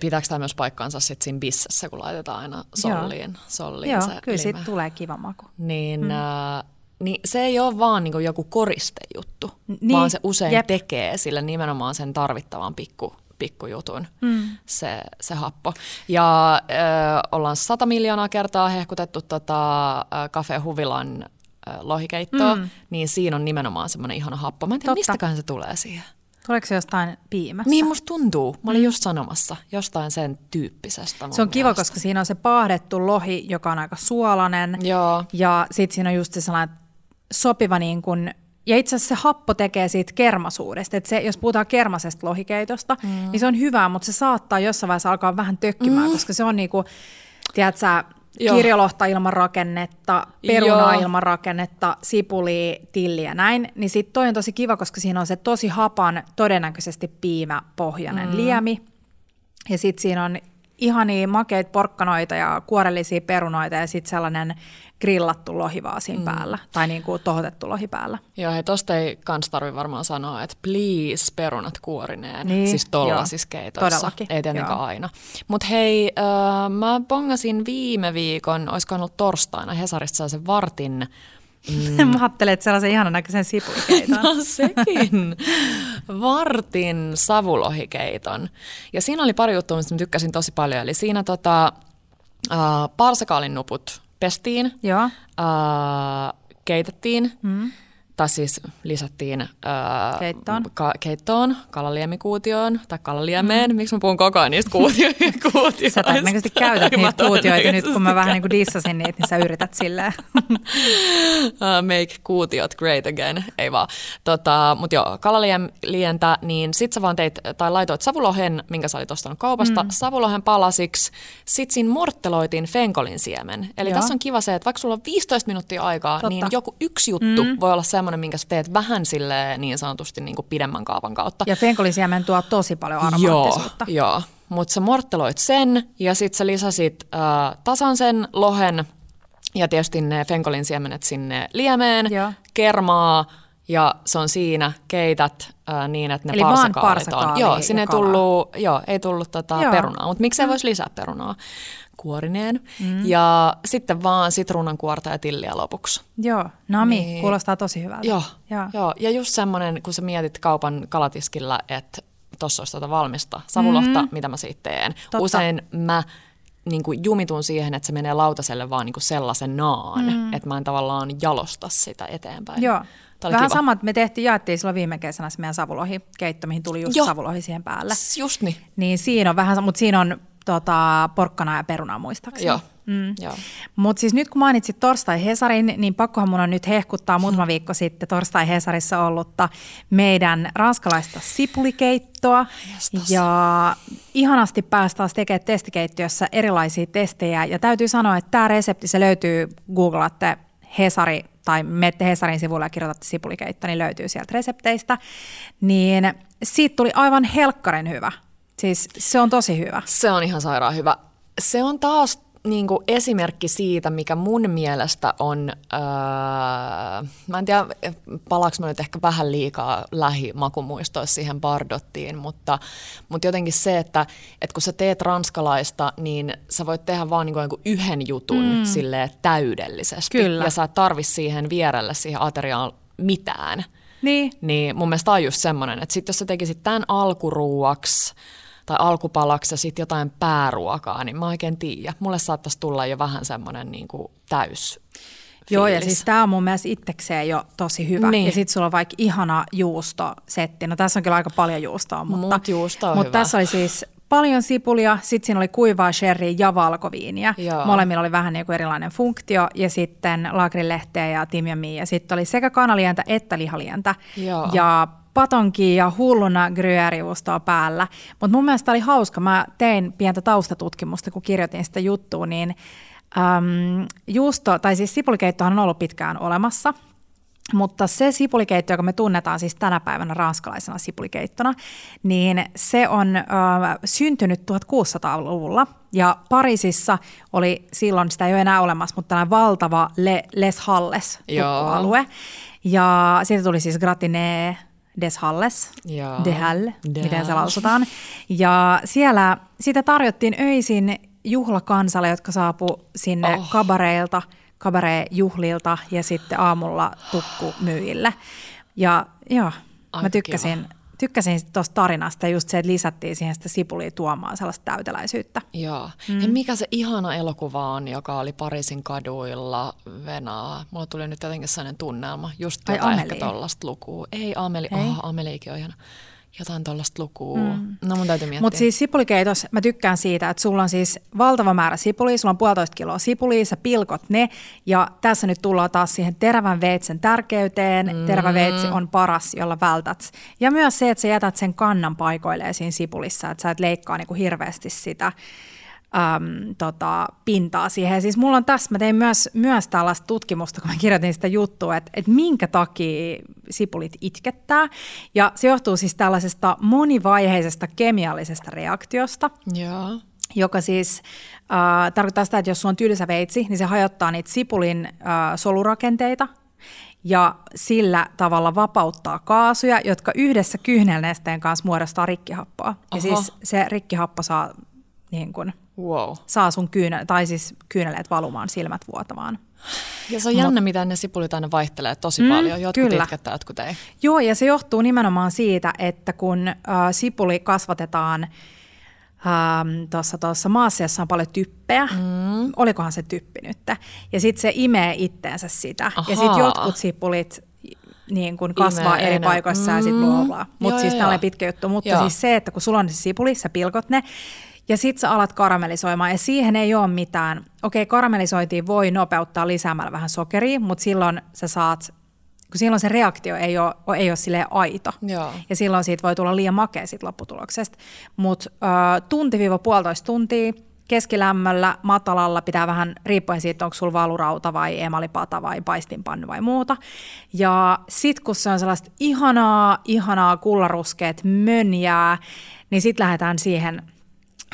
pitääkö tämä myös paikkaansa sitten siinä bissessä, kun laitetaan aina solliin, solliin Joo, se kyllä lime. siitä tulee kiva maku. Niin, mm. äh, niin se ei ole vaan niinku joku koristejuttu, Niin, vaan se usein jep. tekee sille nimenomaan sen tarvittavan pikku, pikkujutun, mm. se, se happo. Ja äh, ollaan sata miljoonaa kertaa hehkutettu tota, äh, Cafe Huvilan lohikeittoa, mm. niin siinä on nimenomaan semmoinen ihana happo. Mä en tiedä, Totta. mistäköhän se tulee siihen. Tuleeko se jostain piimästä? Niin musta tuntuu. Mä olin just sanomassa jostain sen tyyppisestä Se on kiva, mielestä. koska siinä on se paahdettu lohi, joka on aika suolainen. Joo. Ja sitten siinä on just se sellainen sopiva niin kuin, ja itse asiassa se happo tekee siitä kermasuudesta. Että se, jos puhutaan kermasesta lohikeitosta, mm. niin se on hyvää, mutta se saattaa jossain vaiheessa alkaa vähän tökkimään, mm. koska se on niin kuin, tiedätkö Joo. kirjolohta ilman rakennetta, perunaa Joo. ilman rakennetta, sipuli, tilli ja näin, niin sitten toi on tosi kiva, koska siinä on se tosi hapan, todennäköisesti piimäpohjainen mm. liemi, ja sitten siinä on ihania makeita porkkanoita ja kuorellisia perunoita ja sitten sellainen grillattu lohi vaan siinä mm. päällä, tai niin kuin tohotettu lohi päällä. Joo, hei, tosta ei kans tarvi varmaan sanoa, että please perunat kuorineen. Niin, siis joo. tollasissa keitoissa. Todellakin, Ei tietenkään joo. aina. Mutta hei, äh, mä bongasin viime viikon, olisiko ollut torstaina, Hesarista sellaisen vartin Mm. Mä ajattelen, että sellaisen ihanan näköisen sipulikeiton. No sekin. Vartin savulohikeiton. Ja siinä oli pari juttua, mistä mä tykkäsin tosi paljon. Eli siinä tota, äh, parsakaalin nuput pestiin, Joo. äh, keitettiin, mm. Tai siis lisättiin äh, Keittoon. Ka- keittoon, kalaliemikuutioon tai kalaliemeen. Mm. Miksi mä puhun koko ajan niistä kuutio- kuutioista? Sä todennäköisesti käytät niitä kuutioita nyt, kun mä vähän niin kuin dissasin niitä, niin sä yrität silleen. uh, make kuutiot great again, ei vaan. Tota, Mutta joo, kalalientä, niin sit sä vaan teit, tai laitoit savulohen, minkä sä olit ostanut kaupasta, mm. savulohen palasiksi, sit siinä mortteloitiin fenkolin siemen. Eli Joo. tässä on kiva se, että vaikka sulla on 15 minuuttia aikaa, Totta. niin joku yksi juttu mm. voi olla semmoinen, minkä sä teet vähän sille niin sanotusti niin kuin pidemmän kaavan kautta. Ja fenkolisiemen tuo tosi paljon Joo, aromaattisuutta. joo. mutta sä mortteloit sen ja sitten sä lisäsit äh, tasan sen lohen ja tietysti ne fenkolin siemenet sinne liemeen, Joo. kermaa Ja se on siinä, keität ää, niin, että ne Eli vaan parsakaalit on. Joo, sinne ei tullut, joo, ei tullut tota Joo. perunaa, mutta miksei voisi lisää perunaa kuorineen. Mm. Ja sitten vaan sitruunan kuorta ja tilliä lopuksi. Joo, nami, Niin. kuulostaa tosi hyvältä. Joo, Joo. joo. ja just semmoinen, kun sä mietit kaupan kalatiskillä, että tuossa olisi tuota valmista savulohta, mm-hmm. mitä mä siitä teen. Totta. Usein mä niin kuin jumitun siihen, että se menee lautaselle vaan niin kuin sellaisenaan, mm. että mä en tavallaan jalosta sitä eteenpäin. Joo. Vähän kiva. samat me tehtiin, jaettiin silloin viime kesänä se meidän savulohikeitto, mihin tuli just Joo. savulohi siihen päälle. Just niin. Niin siinä on vähän, mutta siinä on tota, porkkana ja peruna muistaakseni. Joo. Mm. Mutta siis nyt kun mainitsit Torstai Hesarin, niin pakkohan mun on nyt hehkuttaa muutama viikko sitten Torstai Hesarissa ollutta meidän ranskalaista sipulikeittoa. Jestas. Ja ihanasti pääsi taas tekemään testikeittiössä erilaisia testejä. Ja täytyy sanoa, että tämä resepti, se löytyy, googlaatte Hesari tai menette Hesarin sivuille ja kirjoitatte sipulikeitto, niin löytyy sieltä resepteistä. Niin siitä tuli aivan helkkaren hyvä. Siis se on tosi hyvä. Se on ihan sairaan hyvä. Se on taas niin kuin esimerkki siitä, mikä mun mielestä on, öö, mä en tiedä, palaaks mä nyt ehkä vähän liikaa lähimakumuistoissa siihen Bardottiin, mutta, mutta jotenkin se, että, että kun sä teet ranskalaista, niin sä voit tehdä vaan niin kuin yhden jutun mm. silleen täydellisesti. Kyllä. Ja sä et tarvi siihen vierelle, siihen ateriaan mitään. Niin, Niin mun mielestä on just semmoinen, että sit jos sä tekisit tämän alkuruuaksi tai alkupalaksi sitten jotain pääruokaa, niin mä oikein tiedä. Mulle saattaisi tulla jo vähän semmoinen niin kuin täys Joo, ja fiilis. siis tämä on mun mielestä itsekseen jo tosi hyvä. Niin. Ja sitten sulla on vaikka ihana juustosetti. No tässä on kyllä aika paljon juustoa, mutta, Mut juusto on mutta hyvä. tässä oli siis paljon sipulia, sitten siinä oli kuivaa sherryä ja valkoviiniä. Joo. Molemmilla oli vähän niin kuin erilainen funktio ja sitten laakrilehteä ja timjamia. Ja sitten oli sekä kanalientä että lihalientä. Joo. Ja patonkia ja hulluna gruyère päällä. Mutta mun mielestä oli hauska. Mä tein pientä taustatutkimusta, kun kirjoitin sitä juttua, niin äm, juusto, tai siis sipulikeittohan on ollut pitkään olemassa. Mutta se sipulikeitto, joka me tunnetaan siis tänä päivänä ranskalaisena sipulikeittona, niin se on ö, syntynyt 1600-luvulla. Ja Pariisissa oli silloin, sitä ei ole enää olemassa, mutta tällainen valtava Le, Les Halles alue. Ja siitä tuli siis gratiné des Halles, de Halle, De miten se lausutaan. Ja siellä sitä tarjottiin öisin juhlakansalle, jotka saapu sinne Oh. kabareilta, kabarejuhlilta ja sitten aamulla tukkumyyjille. Ja joo, mä tykkäsin, tykkäsin tuosta tarinasta just se, että lisättiin siihen sitä sipulia tuomaan sellaista täyteläisyyttä. Joo. Mm. Ja mikä se ihana elokuva on, joka oli Pariisin kaduilla venaa? Mulla tuli nyt jotenkin sellainen tunnelma. Just Ai, jotain ehkä tollasta lukua. Ei Ameli, Ei? oh, Ameliikin on ihana. Jotain tollasta lukua. Mm. No mun täytyy miettiä. Mutta siis sipulikeitos, mä tykkään siitä, että sulla on siis valtava määrä sipulia, sulla on puolitoista kiloa sipulia, sä pilkot ne, ja tässä nyt tullaan taas siihen terävän veitsen tärkeyteen. Mm. Terävä veitsi on paras, jolla vältät. Ja myös se, että sä jätät sen kannan paikoilleen siinä sipulissa, että sä et leikkaa niinku hirveästi sitä äm, tota, pintaa siihen. Ja siis mulla on tässä, mä tein myös, myös tällaista tutkimusta, kun mä kirjoitin sitä juttua, että, että minkä takia sipulit itkettää. Ja se johtuu siis tällaisesta monivaiheisesta kemiallisesta reaktiosta, Joo. joka siis äh, tarkoittaa sitä, että jos sulla on tylsä veitsi, niin se hajottaa niitä sipulin äh, solurakenteita ja sillä tavalla vapauttaa kaasuja, jotka yhdessä kyynelnesteen kanssa muodostaa rikkihappoa. Ja Oho. siis se rikkihappo saa, niin kun, Wow. saa sun kyynel, tai siis kyyneleet valumaan, silmät vuotamaan. Ja se on jännä, miten ne sipulit aina vaihtelee tosi mm, paljon. Jotkut kyllä. itkettää, jotkut ei. Joo, ja se johtuu nimenomaan siitä, että kun äh, sipuli kasvatetaan ähm, tuossa tuossa maassa, jossa on paljon typpeä, mm. olikohan se typpi nyt, ja sitten se imee itteensä sitä. Ja sitten Ahaa. jotkut sipulit niin kun kasvaa Imee eri enää. paikoissa ja sitten Mm. bla bla. Mutta siis tällainen joo. pitkä juttu. Mutta Joo. siis se, että kun sulla on se sipuli, sä pilkot ne, ja sitten sä alat karamellisoimaan, ja siihen ei ole mitään. Okei, karamellisointiin voi nopeuttaa lisäämällä vähän sokeria, mutta silloin sä saat, kun silloin se reaktio ei ole, ei ole silleen aito. Joo. Ja silloin siitä voi tulla liian makea siitä lopputuloksesta. Mutta tunti-puolitoista tuntia keskilämmöllä, matalalla, pitää vähän, riippuen siitä, onko sulla valurauta vai emalipata vai paistinpannu vai muuta. Ja sit kun se on sellaista ihanaa, ihanaa kullaruskeet mönjää, niin sitten lähdetään siihen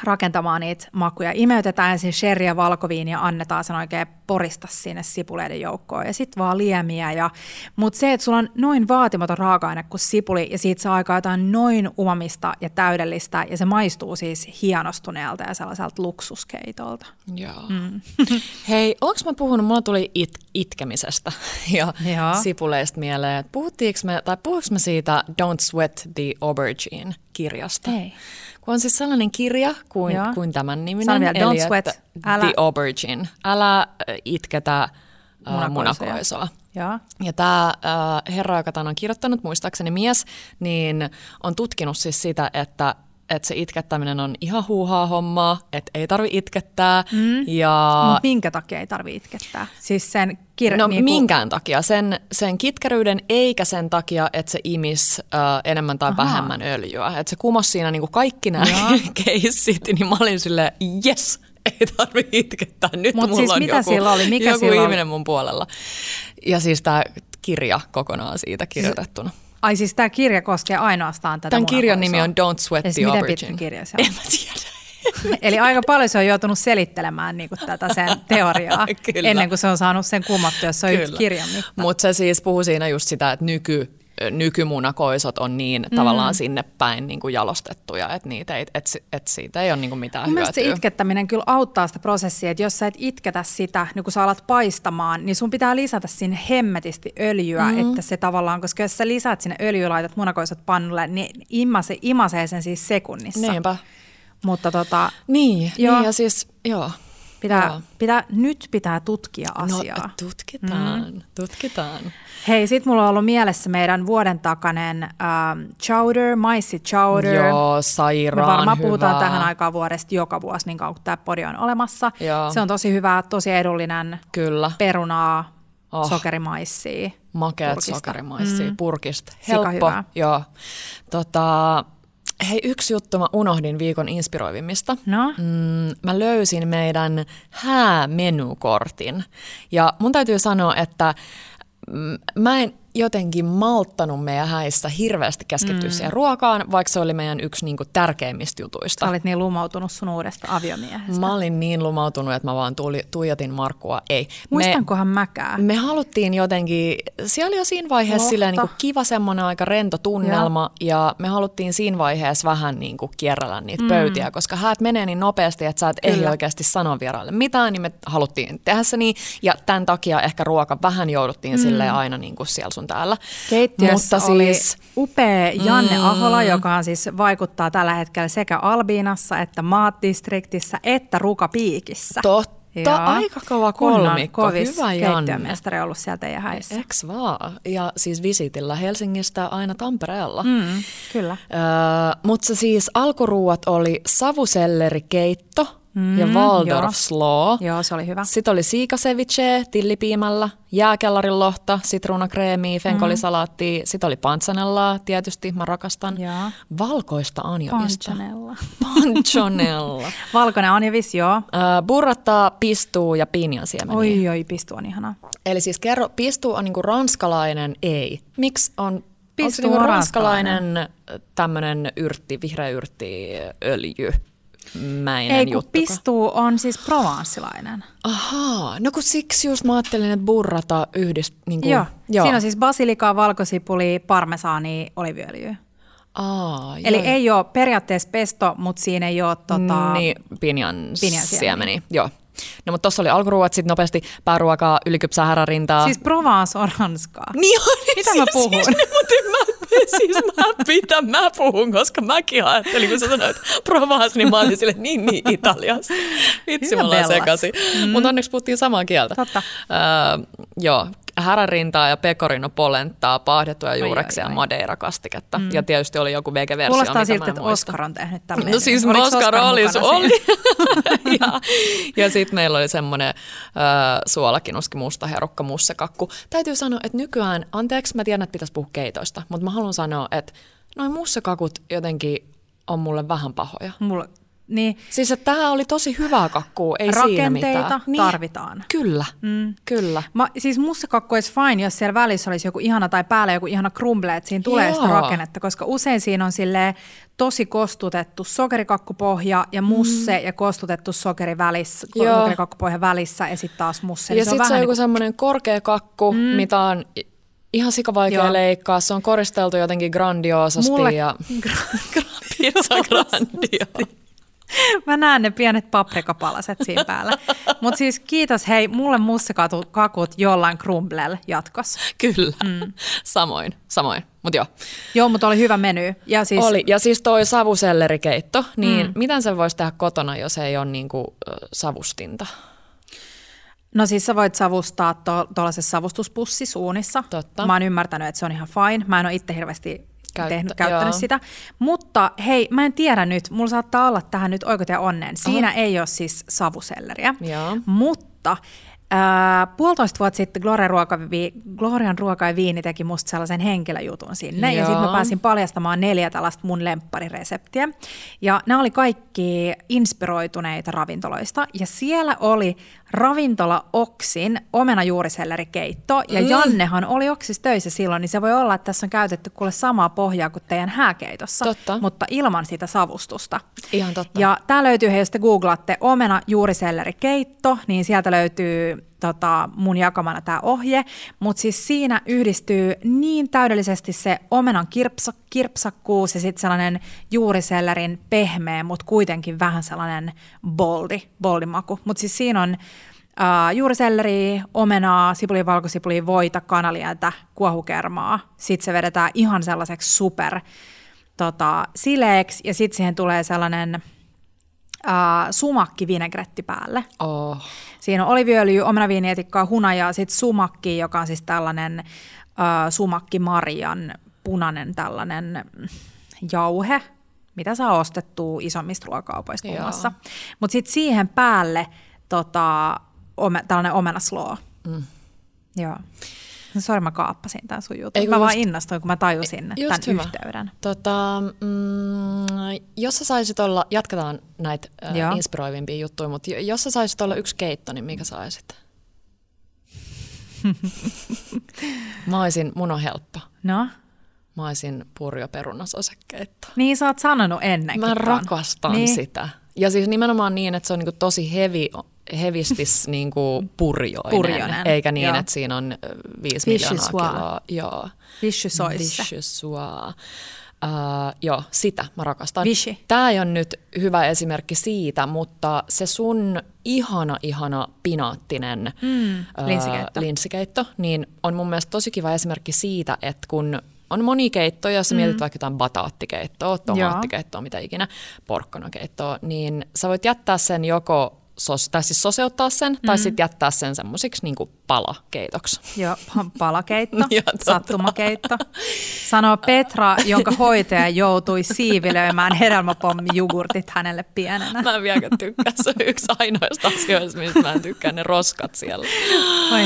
rakentamaan niitä makuja. Imeytetään ensin sherry ja valkoviini ja annetaan sen oikein porista sinne sipuleiden joukkoon. Ja sitten vaan liemiä. Ja, mutta se, että sulla on noin vaatimaton raaka-aine kuin sipuli ja siitä saa aikaa jotain noin umamista ja täydellistä ja se maistuu siis hienostuneelta ja sellaiselta luksuskeitolta. Joo. Mm. Hei, onko mä puhunut, mulla tuli it, itkemisestä ja Joo. sipuleista mieleen. Puhuttiinko me, tai puhuinko me siitä Don't Sweat the Aubergine kirjasta? Ei kun on siis sellainen kirja kuin, kuin tämän niminen. vielä, eli don't sweat. Älä... The Aubergine. Älä itketä munakoisoa. munakoisoa. Ja, ja tämä äh, herra, joka tämän on kirjoittanut, muistaakseni mies, niin on tutkinut siis sitä, että että se itkettäminen on ihan huuhaa hommaa, että ei tarvi itkettää. Mm. Ja... Minkä takia ei tarvi itkettää? Siis sen kir- no niinku... minkään takia. Sen, sen kitkeryyden eikä sen takia, että se imis äh, enemmän tai Aha. vähemmän öljyä. Että se kumos siinä niinku kaikki nämä keissit, niin mä olin silleen, yes, ei tarvi itkettää. Nyt Mut mulla siis on mitä joku, sillä oli? Mikä joku ihminen oli? mun puolella. Ja siis tämä kirja kokonaan siitä kirjoitettuna. Ai siis tämä kirja koskee ainoastaan tätä Tämän kirjan nimi on Don't Sweat ja the Aubergine. miten pitkä kirja se on? En mä tiedä. Eli aika paljon se on joutunut selittelemään niin kuin tätä sen teoriaa ennen kuin se on saanut sen kumottua, jos se on yksi kirjan. Mutta se siis puhuu siinä just sitä, että nyky, nykymunakoisot on niin mm. tavallaan sinne päin niin kuin jalostettuja, että, niitä ei, et, et siitä ei ole niin kuin mitään Mun hyötyä. se itkettäminen kyllä auttaa sitä prosessia, että jos sä et itketä sitä, niin kun sä alat paistamaan, niin sun pitää lisätä sinne hemmetisti öljyä, mm-hmm. että se tavallaan, koska jos sä lisät sinne öljyä, laitat munakoisot pannulle, niin imase, imasee sen siis sekunnissa. Niinpä. Mutta tota, niin, joo. niin ja siis, joo. Pitää, joo. pitää, nyt pitää tutkia asiaa. No, tutkitaan, mm. tutkitaan. Hei, sit mulla on ollut mielessä meidän vuoden takainen ähm, chowder, maissi chowder. Joo, sairaan Me varmaan hyvä. puhutaan tähän aikaan vuodesta joka vuosi, niin kauan kuin tämä podi on olemassa. Joo. Se on tosi hyvä, tosi edullinen. Kyllä. Perunaa, oh. sokerimaissia. Makeat purkista. sokerimaissia mm. purkista. Helppo. Hyvä. Joo. Tota, Hei, yksi juttu mä unohdin viikon inspiroivimmista. No? Mm, mä löysin meidän häämenukortin. Ja mun täytyy sanoa, että mm, mä en jotenkin malttanut meidän häissä hirveästi keskittyä mm. siihen ruokaan, vaikka se oli meidän yksi niin kuin, tärkeimmistä jutuista. Sä olit niin lumautunut sun uudesta aviomiehestä. Mä olin niin lumautunut, että mä vaan tuli, tuijotin Markkua. Ei. Muistankohan me, mäkään? Me haluttiin jotenkin, siellä oli jo siinä vaiheessa silleen, niin kuin kiva semmoinen aika rento tunnelma, ja. ja me haluttiin siinä vaiheessa vähän niin kuin kierrellä niitä mm. pöytiä, koska häät menee niin nopeasti, että sä et ehdi oikeasti sanoa vieraille mitään, niin me haluttiin tehdä se niin, ja tämän takia ehkä ruoka vähän jouduttiin mm. silleen aina niin kuin siellä sun täällä. Keittiössä Mutta oli siis, upea Janne mm, Ahola, joka on siis vaikuttaa tällä hetkellä sekä Albiinassa että Maatdistriktissä että Rukapiikissä. Totta. Joo. aika kova kolmikko. Kovis Hyvä keittiömestari ollut siellä teidän häissä. Eks vaan? Ja siis visitillä Helsingistä aina Tampereella. Mm, kyllä. Öö, mutta siis alkuruuat oli savusellerikeitto – mm, ja Waldorf joo. Slaw. Joo, se oli hyvä. Sitten oli siikaseviche tillipiimällä, jääkellarin lohta, sitruunakreemiä, fenkolisalaattia. Mm. Sitten oli panzanellaa, tietysti mä rakastan. Joo. Valkoista anjovista. Panzanella. Panzanella. Valkoinen anjovis, joo. Uh, burrattaa, pistuu ja pinjansiemeniä. Oi, oi, pistuu on ihana. Eli siis kerro, pistuu on niinku ranskalainen, ei. Miksi on Pistuu on niinku ranskalainen tämmöinen yrtti, vihreä yrtti, öljy? Mäinen Ei, kun pistuu on siis provanssilainen. Ahaa, no kun siksi just mä ajattelin, että burrata yhdist... Niin kuin, joo. joo, siinä on siis basilikaa, valkosipuli, parmesaani, oliviöljyä. Aa, Eli joo. ei ole periaatteessa pesto, mutta siinä ei ole tota... Niin, pinjan, pinjan siemeni. Joo. No mutta tuossa oli alkuruuat, sitten nopeasti pääruokaa, ylikypsää härärintaa. Siis Provence on ranskaa. Niin on. Mitä siis, mä puhun? Siis, mutta mä siis mä pitän, mä puhun, koska mäkin ajattelin, kun sä sanoit Provence, niin mä olin sille niin niin Italiasta. Vitsi, me ollaan sekaisin. Mm. Mutta onneksi puhuttiin samaa kieltä. Totta. Öö, joo, härärintaa ja pecorino polenttaa, paahdettuja juureksia ja madeira-kastiketta. Mm. Ja tietysti oli joku vege-versio, Kuulostaa siltä, että Oscar on tehnyt tämän No siis Oliko Oscar, Oscar oli, oli. ja ja sitten meillä oli semmoinen äh, suolakinuski, musta herukka, mussekakku. Täytyy sanoa, että nykyään, anteeksi, mä tiedän, että pitäisi puhua keitoista, mutta mä haluan sanoa, että noin mussakakut jotenkin on mulle vähän pahoja. Mulle Niin Siis että tämä oli tosi hyvää kakkua, ei siinä rakenteita. Niin, tarvitaan. Kyllä, mm. kyllä. Ma, siis mussikakku olisi fine, jos siellä välissä olisi joku ihana tai päällä joku ihana crumble, että siinä tulee sitä Joo. rakennetta, koska usein siinä on silleen tosi kostutettu sokerikakkupohja ja musse mm. ja kostutettu sokeri välissä, Joo. sokerikakkupohja välissä ja sitten taas musse. Ja Niin sitten se on joku niin semmoinen korkea kakku, mm. mitä on ihan sikavaikea Joo. leikkaa. Se on koristeltu jotenkin grandioosasti Mulle- ja pizza grandio. mä näen ne pienet paprikapalaset siinä päällä. Mutta siis kiitos hei, mulle mussikakut jollain crumblella jatkossa. Kyllä, mm. samoin, samoin. Mutta joo, Joo, mutta oli hyvä meny. Ja siis, oli. Ja siis toi savusellerikeitto, niin mm. miten sen voisi tehdä kotona, jos ei ole niinku, savustinta? No siis sä voit savustaa tuollaisessa savustuspussisuunissa. Totta. Mä oon ymmärtänyt, että se on ihan fine. Mä en ole itse hirveästi Käyttä- tehnyt, käyttänyt joo. sitä. Mutta hei, mä en tiedä nyt, mulla saattaa olla tähän nyt oikot ja onnen. Siinä ei ole siis savuselleriä. Joo. Mutta Ää, puolitoista vuotta sitten Glorian ruoka, Glorian ruoka ja viini teki musta sellaisen henkilöjutun sinne. Ja Joo. sitten mä pääsin paljastamaan neljä tällaista mun lempparireseptiä. Ja nämä oli kaikki inspiroituneita ravintoloista. Ja siellä oli ravintola Oksin omenajuurisellerikeitto. Ja mm. Jannehan oli Oksissa töissä silloin, niin se voi olla, että tässä on käytetty kuule samaa pohjaa kuin teidän hääkeitossa. Totta. Mutta ilman sitä savustusta. Ihan totta. Ja tämä löytyy, jos te googlaatte omena juuriselleri keitto, niin sieltä löytyy tota, mun jakamana tämä ohje. Mutta siis siinä yhdistyy niin täydellisesti se omenan kirpsa, kirpsakkuus ja sitten sellainen juurisellerin pehmeä, mutta kuitenkin vähän sellainen boldi, boldimaku. Mutta siis siinä on Uh, juuriselleri, omenaa, sipulia, valkosipulia, voita, kanalientä, kuohukermaa. Sitten se vedetään ihan sellaiseksi super tota, sileeksi ja sitten siihen tulee sellainen uh, sumakki vinegretti päälle. Oh. Siinä on oliviöljy, omenaviinietikkaa, hunajaa, sitten sumakki, joka on siis tällainen uh, sumakki Marian punainen tällainen jauhe, mitä saa ostettua isommista ruokakaupoista muun muassa. Mutta sitten siihen päälle tota, ome, tällainen omenasloo. Mm. Joo. Sori, mä kaappasin tämän sun jutun. Ei, Mä vaan just- innostuin, kun mä tajusin Just tämän hyvä. yhteyden. Tota, mm, jos sä saisit olla, jatketaan näitä äh, Joo. inspiroivimpia juttuja, mutta jo- jos sä saisit olla yksi keitto, niin mikä saisit? Mä olisin, mun on helppo. No, Mä olisin purjoperunasosekeitto. niin sä oot sanonut ennenkin. Mä rakastan niin. sitä. Ja siis nimenomaan niin, että se on niinku tosi hevi, hevistis niinku purjoinen, Purjoinen, eikä niin, joo. että siinä on viisi miljoonaa kiloa. Joo. Vichyssoise. Vichyssoise. Uh, joo, sitä mä rakastan. Vichy. Tämä ei ole nyt hyvä esimerkki siitä, mutta se sun ihana, ihana pinaattinen Mm, ö, linssikeitto. linssikeitto, niin on mun mielestä tosi kiva esimerkki siitä, että kun on moni keitto, jos sä mietit vaikka jotain bataattikeittoa, tomaattikeittoa, mitä ikinä, porkkanakeittoa, niin sä voit jättää sen joko sos, tai siis soseuttaa sen, tai sitten jättää sen semmoisiksi niin palakeitoksi. Joo, pa- palakeitto, Joo, totta. sattumakeitto. Sanoo Petra, jonka hoitaja joutui siivilöimään hedelmäpommijugurtit hänelle pienenä. Mä en vieläkään tykkää, se on yksi ainoista asioista, mistä mä en tykkää, ne roskat siellä. Oi.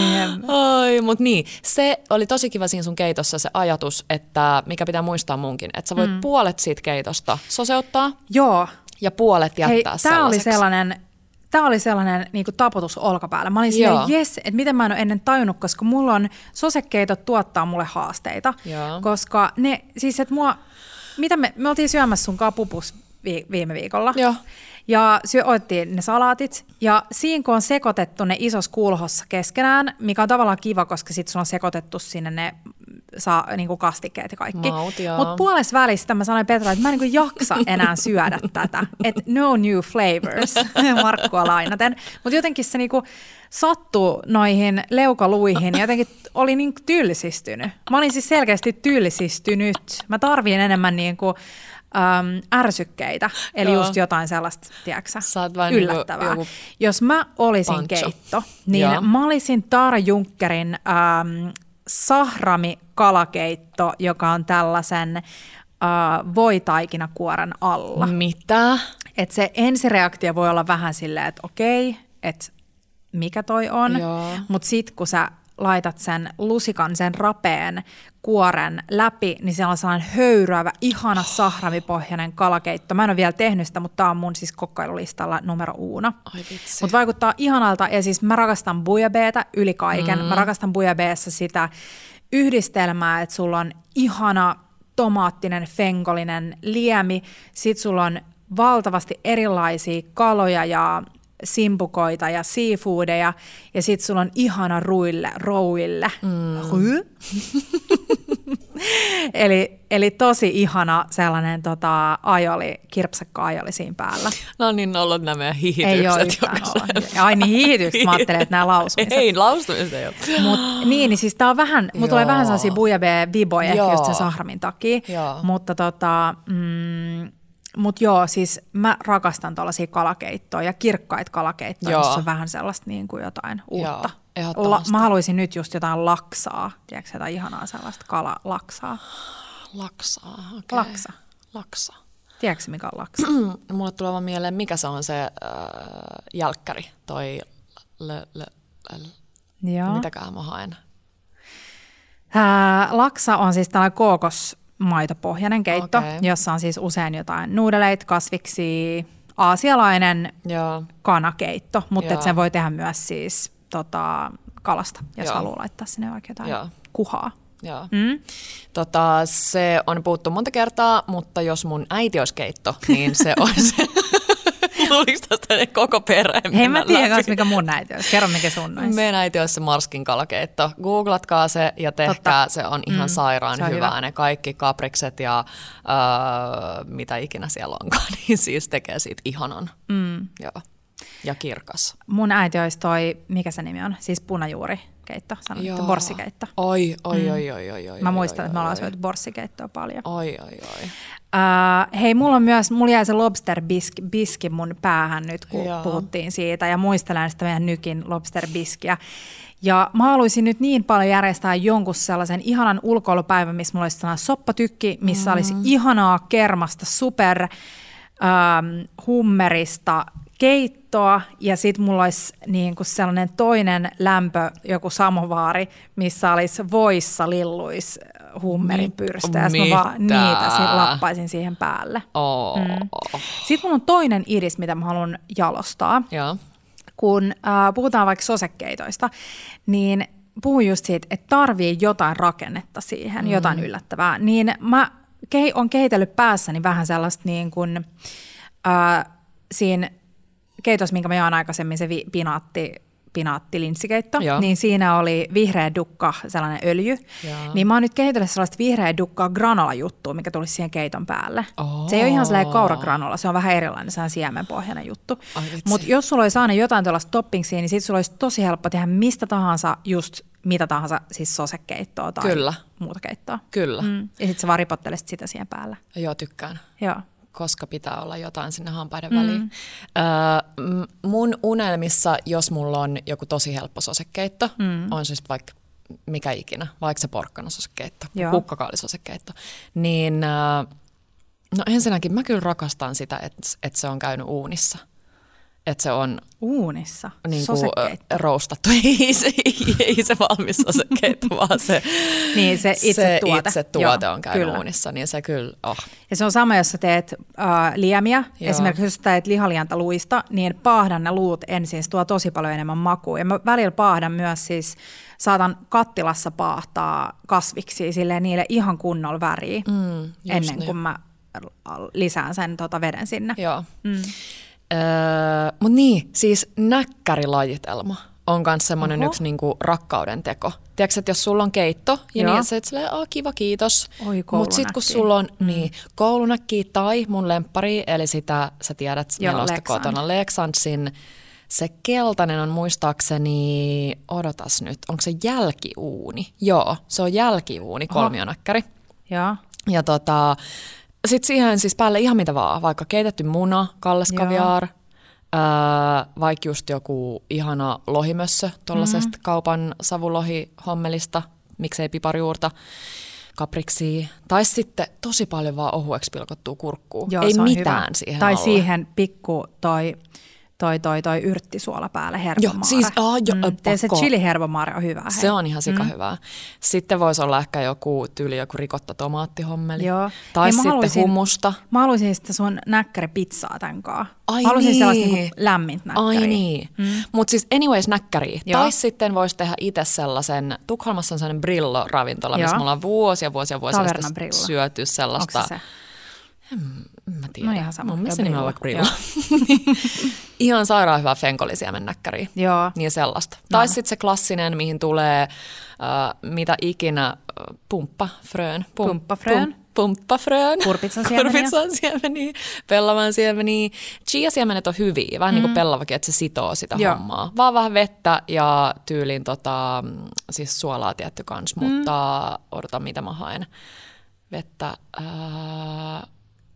Oi, mutta niin, se oli tosi kiva siinä sun keitossa se ajatus, että mikä pitää muistaa munkin, että sä voit mm. puolet siitä keitosta soseuttaa Joo, ja puolet jättää hei, tämä oli sellainen, Tämä oli sellainen niin taputus olkapäällä. Mä olin Joo. silleen, jes, että miten mä en ole ennen tajunnut, koska mulla on, sosekeitot tuottaa mulle haasteita. Joo. Koska ne, siis että mua, mitä me, me oltiin syömässä sun kapupus vi, viime viikolla. Joo. Ja syö, otettiin ne salaatit, ja siinä kun on sekoitettu ne isossa kulhossa keskenään, mikä on tavallaan kiva, koska sitten sulla on sekoitettu sinne ne saa, niin kuin kastikkeet ja kaikki. Mutta puolessa välistä mä sanoin Petralle, että mä en niin kuin jaksa enää syödä tätä. Että no new flavors, Markkua lainaten. Mutta jotenkin se niin kuin sattui noihin leukaluihin ja jotenkin oli niin tylsistynyt. Mä olin siis selkeästi tylsistynyt. Mä tarviin enemmän niin kuin, äm, ärsykkeitä, eli Joo. just jotain sellaista, tiedätkö Sä oot vähän niinku yllättävää. joku Jos mä olisin pancho. keitto, niin Joo. mä olisin Tara Junckerin äm, sahrami kalakeitto, joka on tällaisen äh, voitaikinakuoren alla. Mitä? Et se ensireaktio voi olla vähän silleen, että okei, että mikä toi on, mutta sitten kun sä laitat sen lusikan, sen rapeen kuoren läpi, niin siellä on sellainen höyryävä, ihana sahramipohjainen kalakeitto. Mä en ole vielä tehnyt sitä, mutta tämä on mun siis kokkailulistalla numero uno. Mutta vaikuttaa ihanalta ja siis mä rakastan bujabeeta yli kaiken. Mm. Mä rakastan bujabeessa sitä yhdistelmää, että sulla on ihana tomaattinen, fengolinen liemi, sit sulla on valtavasti erilaisia kaloja ja simpukoita ja seafoodeja, ja sit sulla on ihana ruille, rouille. Mm. eli, eli tosi ihana sellainen tota, ajoli, kirpsakka ajoli siinä päällä. No niin ollut nämä meidän hihitykset. Ei ole Ai niin hihitykset, mä ajattelin, että nämä lausumiset. Ei, lausumiset ei ole. Mut, niin, niin siis tää on vähän, mulla tulee vähän sellaisia bujabe viboja ehkä just sen sahramin takia, Joo. mutta tota, mm, mutta joo, siis mä rakastan tuollaisia kalakeittoja ja kirkkaita kalakeittoja, joo. missä on vähän sellaista niin kuin jotain uutta. Joo, La, mä haluaisin nyt just jotain laksaa, tiedätkö jotain ihanaa sellaista kalalaksaa. Laksaa, okei. Okay. Laksa. Laksa. Tiedätkö mikä on laksa? Mulle tulee vaan mieleen, mikä se on se äh, jälkkäri, toi l, l, l, Joo. mitäkään mä haen? Äh, laksa on siis tällainen kookos maitopohjainen keitto, okay. jossa on siis usein jotain nuudeleita, kasviksi, aasialainen Joo. kanakeitto, mutta et sen voi tehdä myös siis tota, kalasta, jos Joo. haluaa laittaa sinne vaikka jotain Joo. kuhaa. Joo. Mm? Tota, se on puhuttu monta kertaa, mutta jos mun äiti olisi keitto, niin se olisi Tuliko tästä koko perhe Hei mä tiedän kanssa, mikä mun äiti olisi. Kerro, mikä sun olisi. Meidän äiti olisi se Marskin kalakeitto. Googlatkaa se ja tehkää. Totta. Se on ihan mm, sairaan on hyvää. Hyvä. Ne kaikki kaprikset ja äh, mitä ikinä siellä onkaan, niin siis tekee siitä ihanan. Mm. Joo. Ja kirkas. Mun äiti olisi toi, mikä se nimi on? Siis punajuuri keitto, sanottu borssikeitto. Oi, oi, mm. oi, oi, oi, oi. Mä muistan, oi, että me ollaan syöty borssikeittoa paljon. Oi, oi, oi. Uh, hei, mulla on myös, mulla jäi se lobster biski, biski mun päähän nyt, kun Joo. puhuttiin siitä, ja muistelen sitä meidän nykin lobster biskiä. Ja mä haluaisin nyt niin paljon järjestää jonkun sellaisen ihanan ulkoilupäivän, missä mulla olisi sellainen soppatykki, missä mm-hmm. olisi ihanaa kermasta, super ähm, hummerista keittoa ja sitten mulla olisi niin kuin sellainen toinen lämpö, joku samovaari, missä olisi voissa lilluis hummerin pyrstä ja mä vaan niitä sit lappaisin siihen päälle. Oh. Mm. Sitten mulla on toinen idis, mitä mä haluan jalostaa. Ja. Kun äh, puhutaan vaikka sosekeitoista, niin puhun just siitä, että tarvii jotain rakennetta siihen, mm. jotain yllättävää. Niin mä ke- on kehitellyt päässäni vähän sellaista niin kuin, äh, siinä keitos, minkä mä jaan aikaisemmin, se vi- pinaatti, pinaattilinssikeitto, Joo. niin siinä oli vihreä dukka, sellainen öljy. Joo. Niin mä oon nyt kehitellyt sellaista vihreä dukkaa granola-juttua, mikä tulisi siihen keiton päälle. Oh. Se ei ole ihan sellainen kauragranola, se on vähän erilainen, se on siemenpohjainen juttu. Mutta jos sulla olisi aina jotain tuollaista toppingsia, niin sit sulla olisi tosi helppo tehdä mistä tahansa just mitä tahansa, siis sosekeittoa tai Kyllä. muuta keittoa. Kyllä. Mm. Ja sitten sä vaan ripottelisit sitä siihen päälle. Joo, tykkään. Joo koska pitää olla jotain sinne hampaiden mm. väliin. Öö, mun unelmissa, jos mulla on joku tosi helppo sosekeitto, mm. on siis vaikka mikä ikinä, vaikka se porkkanasosekeitto, kukkakaalisosekeitto, niin no ensinnäkin mä kyllä rakastan sitä, että, että se on käynyt uunissa – että se on uunissa, niin kuin, roustattu. Ei se, ei se valmis sosekeitto, vaan se, niin, se itse se tuote, itse tuote Joo, on käynyt kyllä. uunissa, niin se kyllä, oh. Ja se on sama, jos sä teet uh, liemiä, Joo. esimerkiksi jos teet lihalianta luista, niin paahdan ne luut ensin, se tuo tosi paljon enemmän makua. Ja mä välillä paahdan myös siis, saatan kattilassa paahtaa kasviksi silleen niille ihan kunnolla väriä, mm, ennen niin. kuin mä lisään sen tota veden sinne. Joo. Mm. Öö, Mutta niin, siis näkkärilajitelma on myös semmoinen yksi niinku rakkauden teko. Tiedätkö, että jos sulla on keitto ja Joo. niin, että sä et silleen, kiva, kiitos. Mutta sitten kun sulla on mm. niin, koulunäkki tai mun lempari, eli sitä sä tiedät, Joo, meillä on kotona Lexansin, se keltainen on muistaakseni, odotas nyt, onko se jälkiuuni? Joo, se on jälkiuuni, kolmionäkkäri. Joo. Ja tota, sitten siihen siis päälle ihan mitä vaan, vaikka keitetty muna, kalleskaviaar, öö, vaikka just joku ihana lohimössö tuollaisesta mm-hmm. kaupan savulohihommelista, miksei piparjuurta, kapriksi, tai sitten tosi paljon vaan ohueksi pilkottua kurkkuu. Joo, Ei mitään hyvä. siihen Tai alle. siihen pikku toi toi, toi, toi yrttisuola päälle, hervomaare. Joo, siis, oh, jo, mm, se pakko. chili hervomaare on hyvä. Se on ihan sika mm. hyvää. Sitten voisi olla ehkä joku tyyli, joku rikotta tomaattihommeli. Joo. Tai mä sitten hummusta. Mä haluaisin sitä sun näkkäripizzaa tän kaa. Ai mä haluaisin niin. sellaista niinku lämmintä näkkäriä. Ai niin. Mm. Mutta siis anyways näkkäriä. Joo. Tai sitten voisi tehdä itse sellaisen, Tukholmassa on sellainen Brillo-ravintola, missä me ollaan vuosia, vuosia, vuosia sitten syöty Onko sellaista. se se? En mä tiedä. No ihan sama. Mun mielestä nimellä Brillo. vaikka Brillo. ihan sairaan hyvää fenkolisiemennäkkäriä. Joo. Niin sellaista. Tai sitten se klassinen, mihin tulee äh, mitä ikinä äh, pumppafröön. Pum, Pumppafröön. Pum, pumppafröön. Kurpitsan siemeniä. Kurpitsan siemeniä. Pellavan siemeniä. Chia-siemenet on hyviä, vähän mm. niin kuin pellavakin, että se sitoo sitä Joo. hommaa. Vaan vähän vettä ja tyylin tota, mm, siis suolaa tietty kans, Mm. mutta odota mitä mä haen. Vettä, ää,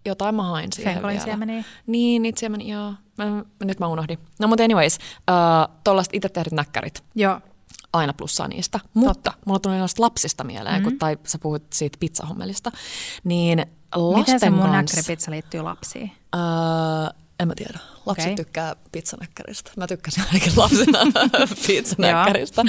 jotain mä hain siihen Fenkolin vielä. siemeniä. Niin, niitä siemeniä, joo. Mä, nyt mä unohdin. No mutta anyways, äh, tuollaiset itse tehdyt näkkärit, Joo. aina plussaa niistä. Mutta mulla tuli noista lapsista mieleen, mm-hmm. kun, tai sä puhut siitä pizzahommelista, niin lasten Miten se mun kanssa... näkkäripizza liittyy lapsiin? Öö, en mä tiedä. Lapset okay. tykkää pizzanäkkäristä. Mä tykkäsin ainakin lapsena pizzanäkkäristä.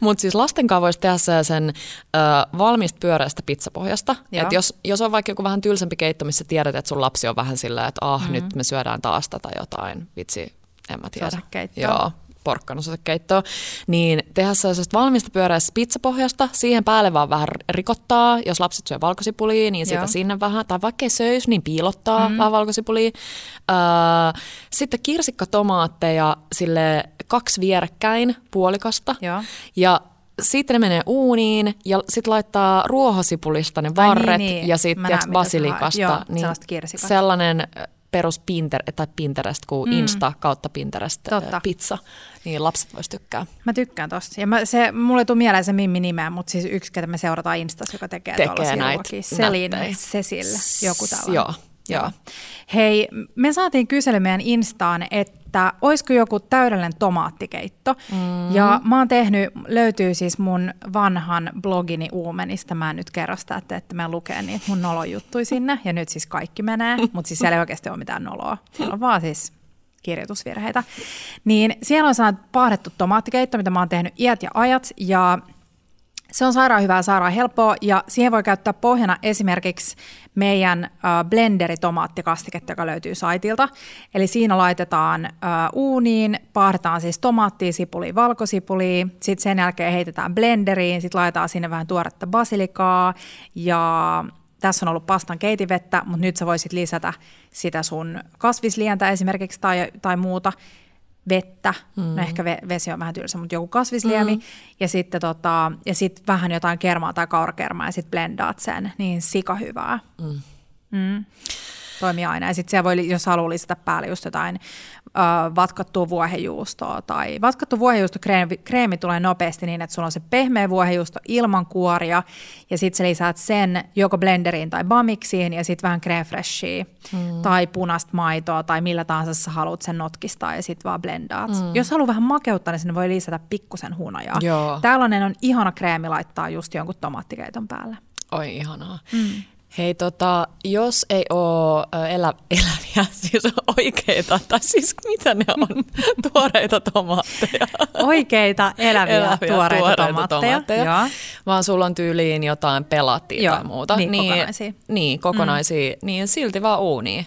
Mutta siis lasten kanssa voisi tehdä sen ö, valmista pyöreästä pizzapohjasta. Joo. Et jos, jos on vaikka joku vähän tylsempi keitto, missä tiedät, että sun lapsi on vähän sillä, että ah, mm-hmm. nyt me syödään taas tätä jotain. Vitsi, en mä tiedä. Sosekeittoa. Porkkanososekeittoa, niin tehdä sellaisesta valmista pyöreästä pizzapohjasta, siihen päälle vaan vähän rikottaa, jos lapset syö valkosipulia, niin sitä Joo. sinne vähän, tai vaikka ei söisi, niin piilottaa mm. vähän valkosipulia. Öö, sitten kirsikkatomaatteja sille kaksi vierekkäin puolikasta, Joo. ja sitten ne menee uuniin ja sitten laittaa ruohosipulista ne Ai niin, varret niin. ja sitten basilikasta. Joo, kirsikasta. Sellainen perus Pinter, tai Pinterest kuin mm. Insta kautta Pinterest Totta. pizza, niin lapset vois tykkää. Mä tykkään tosta. Ja mä, se, mulle ei tule mieleen se Mimmi nimeä, mutta siis yksi, ketä me seurataan Instassa, joka tekee, Tekee tuollaisia näitä ruokia. Selin. Cecil, joku tällainen. Joo, joo. Hei, me saatiin kysely meidän Instaan, että olisiko joku täydellinen tomaattikeitto. Mm. Ja mä oon tehnyt, löytyy siis mun vanhan blogini Uumenista. Mä en nyt kerro sitä, että, että mä lukee niitä mun nolojuttui sinne. Ja nyt siis kaikki menee, mutta siis siellä ei oikeasti ole mitään noloa. Siellä on vaan siis kirjoitusvirheitä. Niin siellä on sellainen paahdettu tomaattikeitto, mitä mä oon tehnyt iät ja ajat. Ja se on sairaan hyvää, sairaan helppoa ja siihen voi käyttää pohjana esimerkiksi meidän äh, blenderi-tomaattikastiketta, joka löytyy saitilta. Eli siinä laitetaan äh, uuniin, paahdetaan siis tomaattia, sipulia, valkosipulia, sitten sen jälkeen heitetään blenderiin, sitten laitetaan sinne vähän tuoretta basilikaa ja tässä on ollut pastan keitivettä, mutta nyt sä voisit lisätä sitä sun kasvislientä esimerkiksi tai, tai muuta vettä, mm. no ehkä ve- vesi on vähän tylsä, mutta joku kasvisliemi, mm. ja sitten tota, ja sit vähän jotain kermaa tai kaurakermaa, ja sitten blendaat sen, niin sika hyvää. Mm. Mm. Toimii aina. Ja sitten siellä voi, jos haluaa lisätä päälle just jotain äh, vatkattua vuohenjuustoa, tai vatkattu vuohenjuustokreemi kreemi tulee nopeasti niin, että sulla on se pehmeä vuohenjuusto ilman kuoria, ja sitten sä lisäät sen joko blenderiin tai bamiksiin, ja sitten vähän creme freshia, mm. tai punaista maitoa, tai millä tahansa sä haluat sen notkistaa, ja sitten vaan blendaat. Mm. Jos haluaa vähän makeutta, niin sinne voi lisätä pikkusen hunajaa. Joo. Tällainen on ihana kreemi laittaa just jonkun tomaattikeiton päälle. Oi ihanaa. Mm. Hei, tota, jos ei ole elä, eläviä, siis oikeita, tai siis mitä ne on, tuoreita tomaatteja. Oikeita, eläviä, Eläviä, tuoreita, tuoreita tomaatteja. tomaatteja. Joo. Vaan sulla on tyyliin jotain pelattia Joo, tai muuta. niin, kokonaisia. Niin, kokonaisia, mm. niin silti vaan uuniin,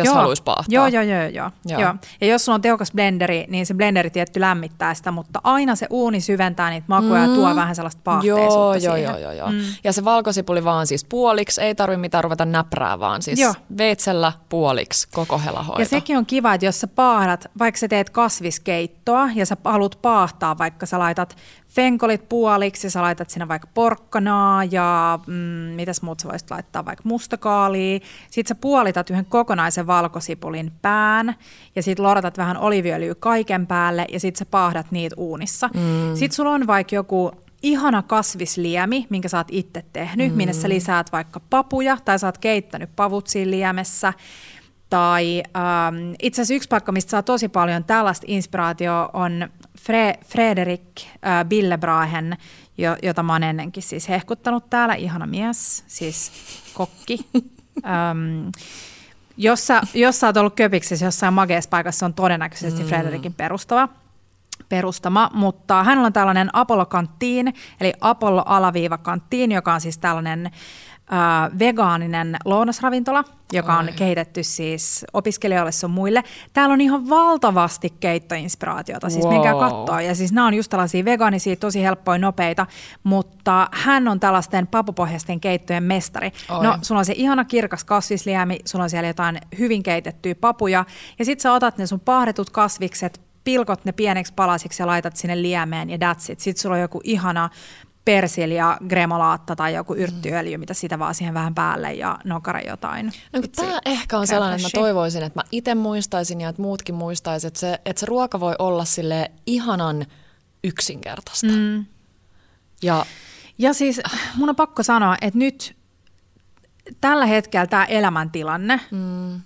jos Joo. haluaisi paahtaa. Joo, joo, joo, joo, Joo. joo. Ja jos sulla on tehokas blenderi, niin se blenderi tietty lämmittää sitä, mutta aina se uuni syventää niitä makuja mm. ja tuo vähän sellaista paahteisuutta Joo, joo, siihen. joo, joo, joo. Mm. Ja se valkosipuli vaan siis puoliksi, ei tarvi mitään ruveta näprää, vaan siis Joo. veitsellä puoliksi koko helahoito. Ja sekin on kiva, että jos sä paahdat, vaikka sä teet kasviskeittoa ja sä haluat paahtaa, vaikka sä laitat fenkolit puoliksi sä laitat sinne vaikka porkkanaa ja mm, mitäs muut sä voisit laittaa, vaikka mustakaalia. Sitten sä puolitat yhden kokonaisen valkosipulin pään ja sitten lorotat vähän oliviöljyä kaiken päälle ja sitten sä paahdat niitä uunissa. Mm. Sitten sulla on vaikka joku ihana kasvisliemi, minkä sä oot itse tehnyt, mm. minne sä lisäät vaikka papuja tai sä oot keittänyt pavut siinä liemessä. Tai ähm, itse asiassa yksi paikka, mistä saa tosi paljon tällaista inspiraatioa, on Fre- Frederik äh, Billebrahen, jo, jota mä oon ennenkin siis hehkuttanut täällä. Ihana mies, siis kokki. ähm, Jos sä, jos sä oot ollut köpiksessä jossain mageessa paikassa, se on todennäköisesti mm. Frederikin perustava perustama, mutta hänellä on tällainen Apollo-kanttiin, eli Apollo-kanttiin, joka on siis tällainen äh, vegaaninen lounasravintola, joka on Oi. kehitetty siis opiskelijoille sun muille. Täällä on ihan valtavasti keittoinspiraatiota, siis wow. menkää katsoa. Ja siis nämä on just tällaisia vegaanisia, tosi helppoja, nopeita, mutta hän on tällaisten papupohjaisten keittojen mestari. Oi. No, sulla on se ihana kirkas kasvisliemi, sulla on siellä jotain hyvin keitettyjä papuja, ja sit sä otat ne sun pahdetut kasvikset, pilkot ne pieneksi palasiksi ja laitat sinne liemeen ja that's it. Sitten sulla on joku ihana persilja, gremolaatta tai joku yrttiöljy, mitä sitä vaan siihen vähän päälle ja nokare jotain. No, tämä ehkä on sellainen, että mä toivoisin, että mä itse muistaisin ja että muutkin muistaisivat, että se, että se ruoka voi olla sille ihanan yksinkertaista. Mm. Ja, ja siis mun on pakko sanoa, että nyt tällä hetkellä tämä elämäntilanne, mm.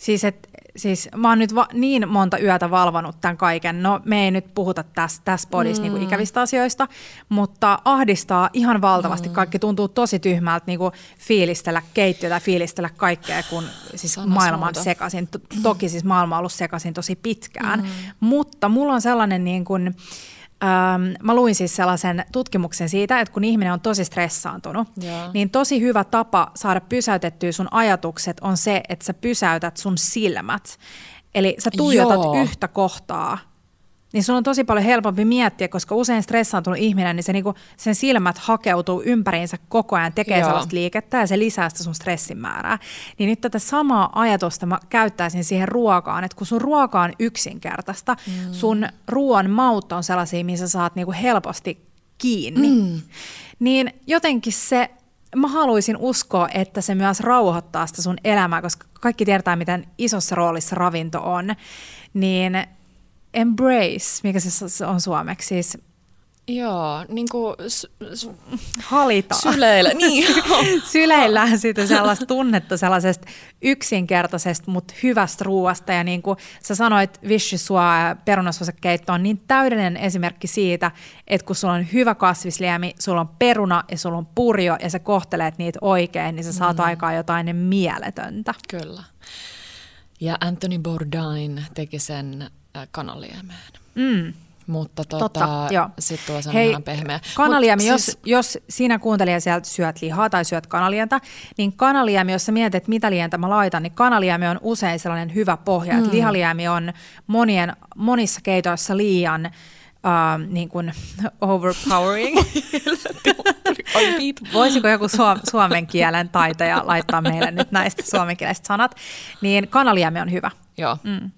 Siis että siis mä oon nyt va- niin monta yötä valvonut tämän kaiken. No me ei nyt puhuta tässä täs podissa mm. niinku ikävistä asioista, mutta ahdistaa ihan valtavasti. Mm. Kaikki tuntuu tosi tyhmältä niinku fiilistellä keittiötä, fiilistellä kaikkea, kun siis maailma on sekaisin. Toki siis maailma on ollut sekaisin tosi pitkään, mm. mutta mulla on sellainen niin kuin, Ähm, mä luin siis sellaisen tutkimuksen siitä, että kun ihminen on tosi stressaantunut, yeah. niin tosi hyvä tapa saada pysäytettyä sun ajatukset on se, että sä pysäytät sun silmät. Eli sä tuijotat Joo. yhtä kohtaa niin sun on tosi paljon helpompi miettiä, koska usein stressaantunut ihminen, niin se niinku, sen silmät hakeutuu ympäriinsä koko ajan, tekee Joo. sellaista liikettä ja se lisää sitä sun stressin määrää. Niin nyt tätä samaa ajatusta mä käyttäisin siihen ruokaan, että kun sun ruoka on yksinkertaista, mm. sun ruoan maut on sellaisia, missä saat niinku helposti kiinni, mm. niin jotenkin se mä haluaisin uskoa, että se myös rauhoittaa sitä sun elämää, koska kaikki tietää, miten isossa roolissa ravinto on, niin embrace, mikä se on suomeksi, siis Joo, niin kuin s- s- halita. Syleillä, niin. Syleillään siitä sellaista tunnetta sellaisesta yksinkertaisesta, mutta hyvästä ruoasta. Ja niin kuin sä sanoit, vishysua ja perunasvasakeitto on niin täydellinen esimerkki siitä, että kun sulla on hyvä kasvisliemi, sulla on peruna ja sulla on purjo ja sä kohtelet niitä oikein, niin sä saat mm. aikaa jotain mieletöntä. Kyllä. Ja Anthony Bourdain teki sen Äh, kanaliemeen. Mm. Mutta tota, Totta, sitten tulee Hei, pehmeä. Kanaliemi, jos, siis... jos sinä kuuntelija sieltä syöt lihaa tai syöt kanalientä, niin kanaliemi, jos sä mietit, että mitä lientä mä laitan, niin kanaliemi on usein sellainen hyvä pohja. Mm. lihaliemi on monien, monissa keitoissa liian uh, niin kuin overpowering. Voisiko joku suomen kielen taitaja laittaa meille nyt näistä suomenkieliset sanat? Niin kanaliemi on hyvä. Joo. Mm.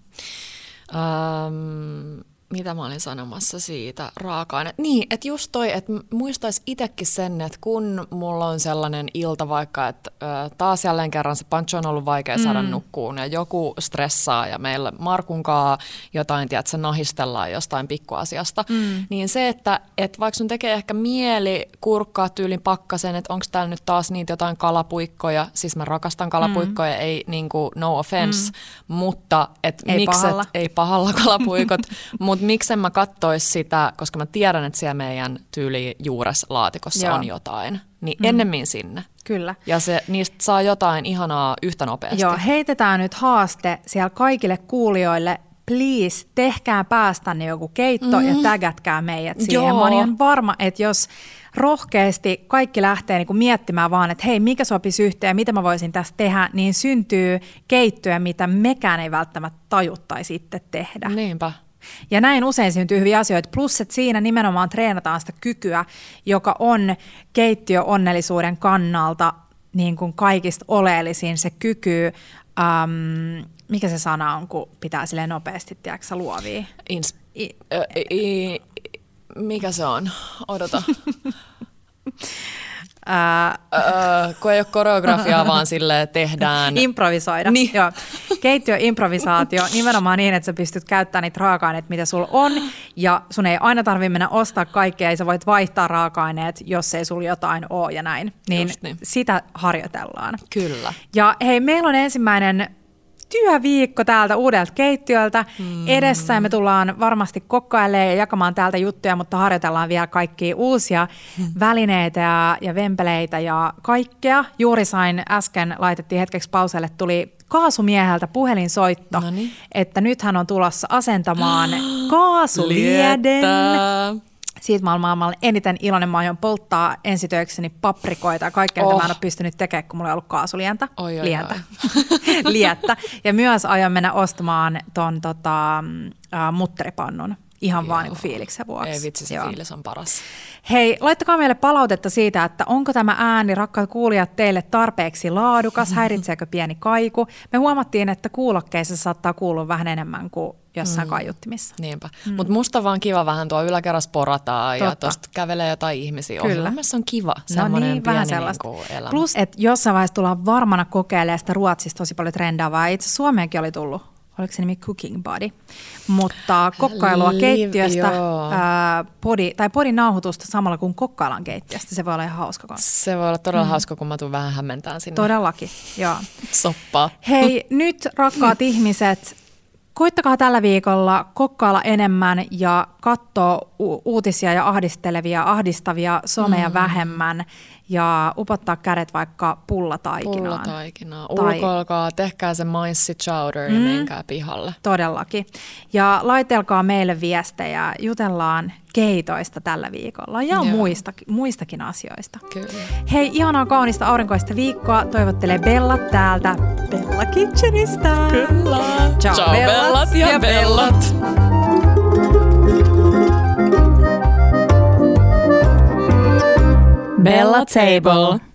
Um, mitä mä olin sanomassa siitä raaka-aine. Niin, että just toi, että muistais itsekin sen, että kun mulla on sellainen ilta vaikka, että ö, taas jälleen kerran se pancho on ollut vaikea saada mm. nukkuun ja joku stressaa ja meillä Markunkaa jotain, tiedätkö, nahistellaan jostain pikkuasiasta, mm. niin se, että et vaikka sun tekee ehkä mieli kurkkaa tyylin pakkasen, että onko täällä nyt taas niitä jotain kalapuikkoja, siis mä rakastan kalapuikkoja, mm. ei niinku no offense, mm. mutta et ei mikset, pahalla. ei pahalla kalapuikot, mutta mutta miksen mä kattois sitä, koska mä tiedän, että siellä meidän tyyli juureslaatikossa Joo. on jotain, niin mm. ennemmin sinne. Kyllä. Ja se, niistä saa jotain ihanaa yhtä nopeasti. Joo, heitetään nyt haaste siellä kaikille kuulijoille. Please, tehkää päästänne joku keitto mm. ja tägätkää meidät siihen. Joo. Mä olen ihan varma, että jos rohkeasti kaikki lähtee niin kuin miettimään vaan, että hei, mikä sopisi yhteen ja mitä mä voisin tästä tehdä, niin syntyy keittoja, mitä mekään ei välttämättä tajuttaisi sitten tehdä. Niinpä. Ja näin usein syntyy hyviä asioita. Plus, että siinä nimenomaan treenataan sitä kykyä, joka on keittiöonnellisuuden kannalta niin kuin kaikista oleellisin se kyky, um, mikä se sana on, kun pitää sille nopeasti, tiedätkö luovia? Ins- I, ö, i, mikä se on? Odota. Ää... Öö, kun ei ole koreografiaa, vaan sille tehdään... Improvisoida. Niin. Joo. Keittiöimprovisaatio nimenomaan niin, että sä pystyt käyttämään niitä raaka-aineita, mitä sulla on, ja sun ei aina tarvitse mennä ostaa kaikkea, ja sä voit vaihtaa raaka-aineet, jos ei sulla jotain ole ja näin. Niin, niin sitä harjoitellaan. Kyllä. Ja hei, meillä on ensimmäinen työviikko täältä uudelta keittiöltä mm. edessä ja me tullaan varmasti kokkailemaan ja jakamaan täältä juttuja, mutta harjoitellaan vielä kaikkia uusia mm. välineitä ja, ja vempeleitä ja kaikkea. Juuri sain äsken, laitettiin hetkeksi pauselle, tuli kaasumieheltä puhelinsoitto, Noniin. että nyt hän on tulossa asentamaan kaasulieden. Liettä. Siitä mä maailmalla eniten iloinen. Mä aion polttaa ensitöikseni paprikoita ja kaikkea, oh. mitä Oh. mä en ole pystynyt tekemään, kun mulla ei ollut kaasulientä. Oi, oi, lientä. Liettä. Ja myös aion mennä ostamaan ton tota, äh, mutteripannun. Ihan vaan niin fiiliksen vuoksi. Ei vitsi, se Joo. fiilis on paras. Hei, laittakaa meille palautetta siitä, että onko tämä ääni, rakkaat kuulijat, teille tarpeeksi laadukas, häiritseekö pieni kaiku. Me huomattiin, että kuulokkeissa saattaa kuulua vähän enemmän kuin jossain mm. kaiuttimissa. Niinpä. Mm. Mutta musta on vaan kiva vähän tuo yläkerras porataa ja tuosta kävelee jotain ihmisiä. Kyllä. Se on kiva, No niin, pieni vähän sellaista. Niin elämä. Plus, että jossain vaiheessa tullaan varmana kokeilemaan sitä Ruotsista tosi paljon trendaavaa. Itse Suomeenkin oli tullut, oliko se nimi Cooking Body, mutta kokkailua Liv- keittiöstä, ää, podi, tai podin nauhoitusta samalla kuin kokkaillaan keittiöstä. Se voi olla ihan hauska kanssa. Se voi olla todella mm. hauska, kun mä tuun vähän hämmentään sinne Todellakin, joo. soppaa. Hei, nyt rakkaat ihmiset, koittakaa tällä viikolla kokkailla enemmän ja katsoa u- uutisia ja ahdistelevia, ahdistavia someja mm. vähemmän ja upottaa kädet vaikka pullataikinaan. Pullataikinaa. Tai- Ulkoilkaa, tehkää se maissi chowder ja Mm. menkää pihalle. Todellakin. Ja laitelkaa meille viestejä, jutellaan keitoista tällä viikolla ja Joo. muista, muistakin asioista. Kyllä. Hei, ihanaa kaunista aurinkoista viikkoa. Toivottelee Bella täältä Bella Kitchenistä. Kyllä. Ciao, Ciao bellat bellat ja ja bellat. Bella Table.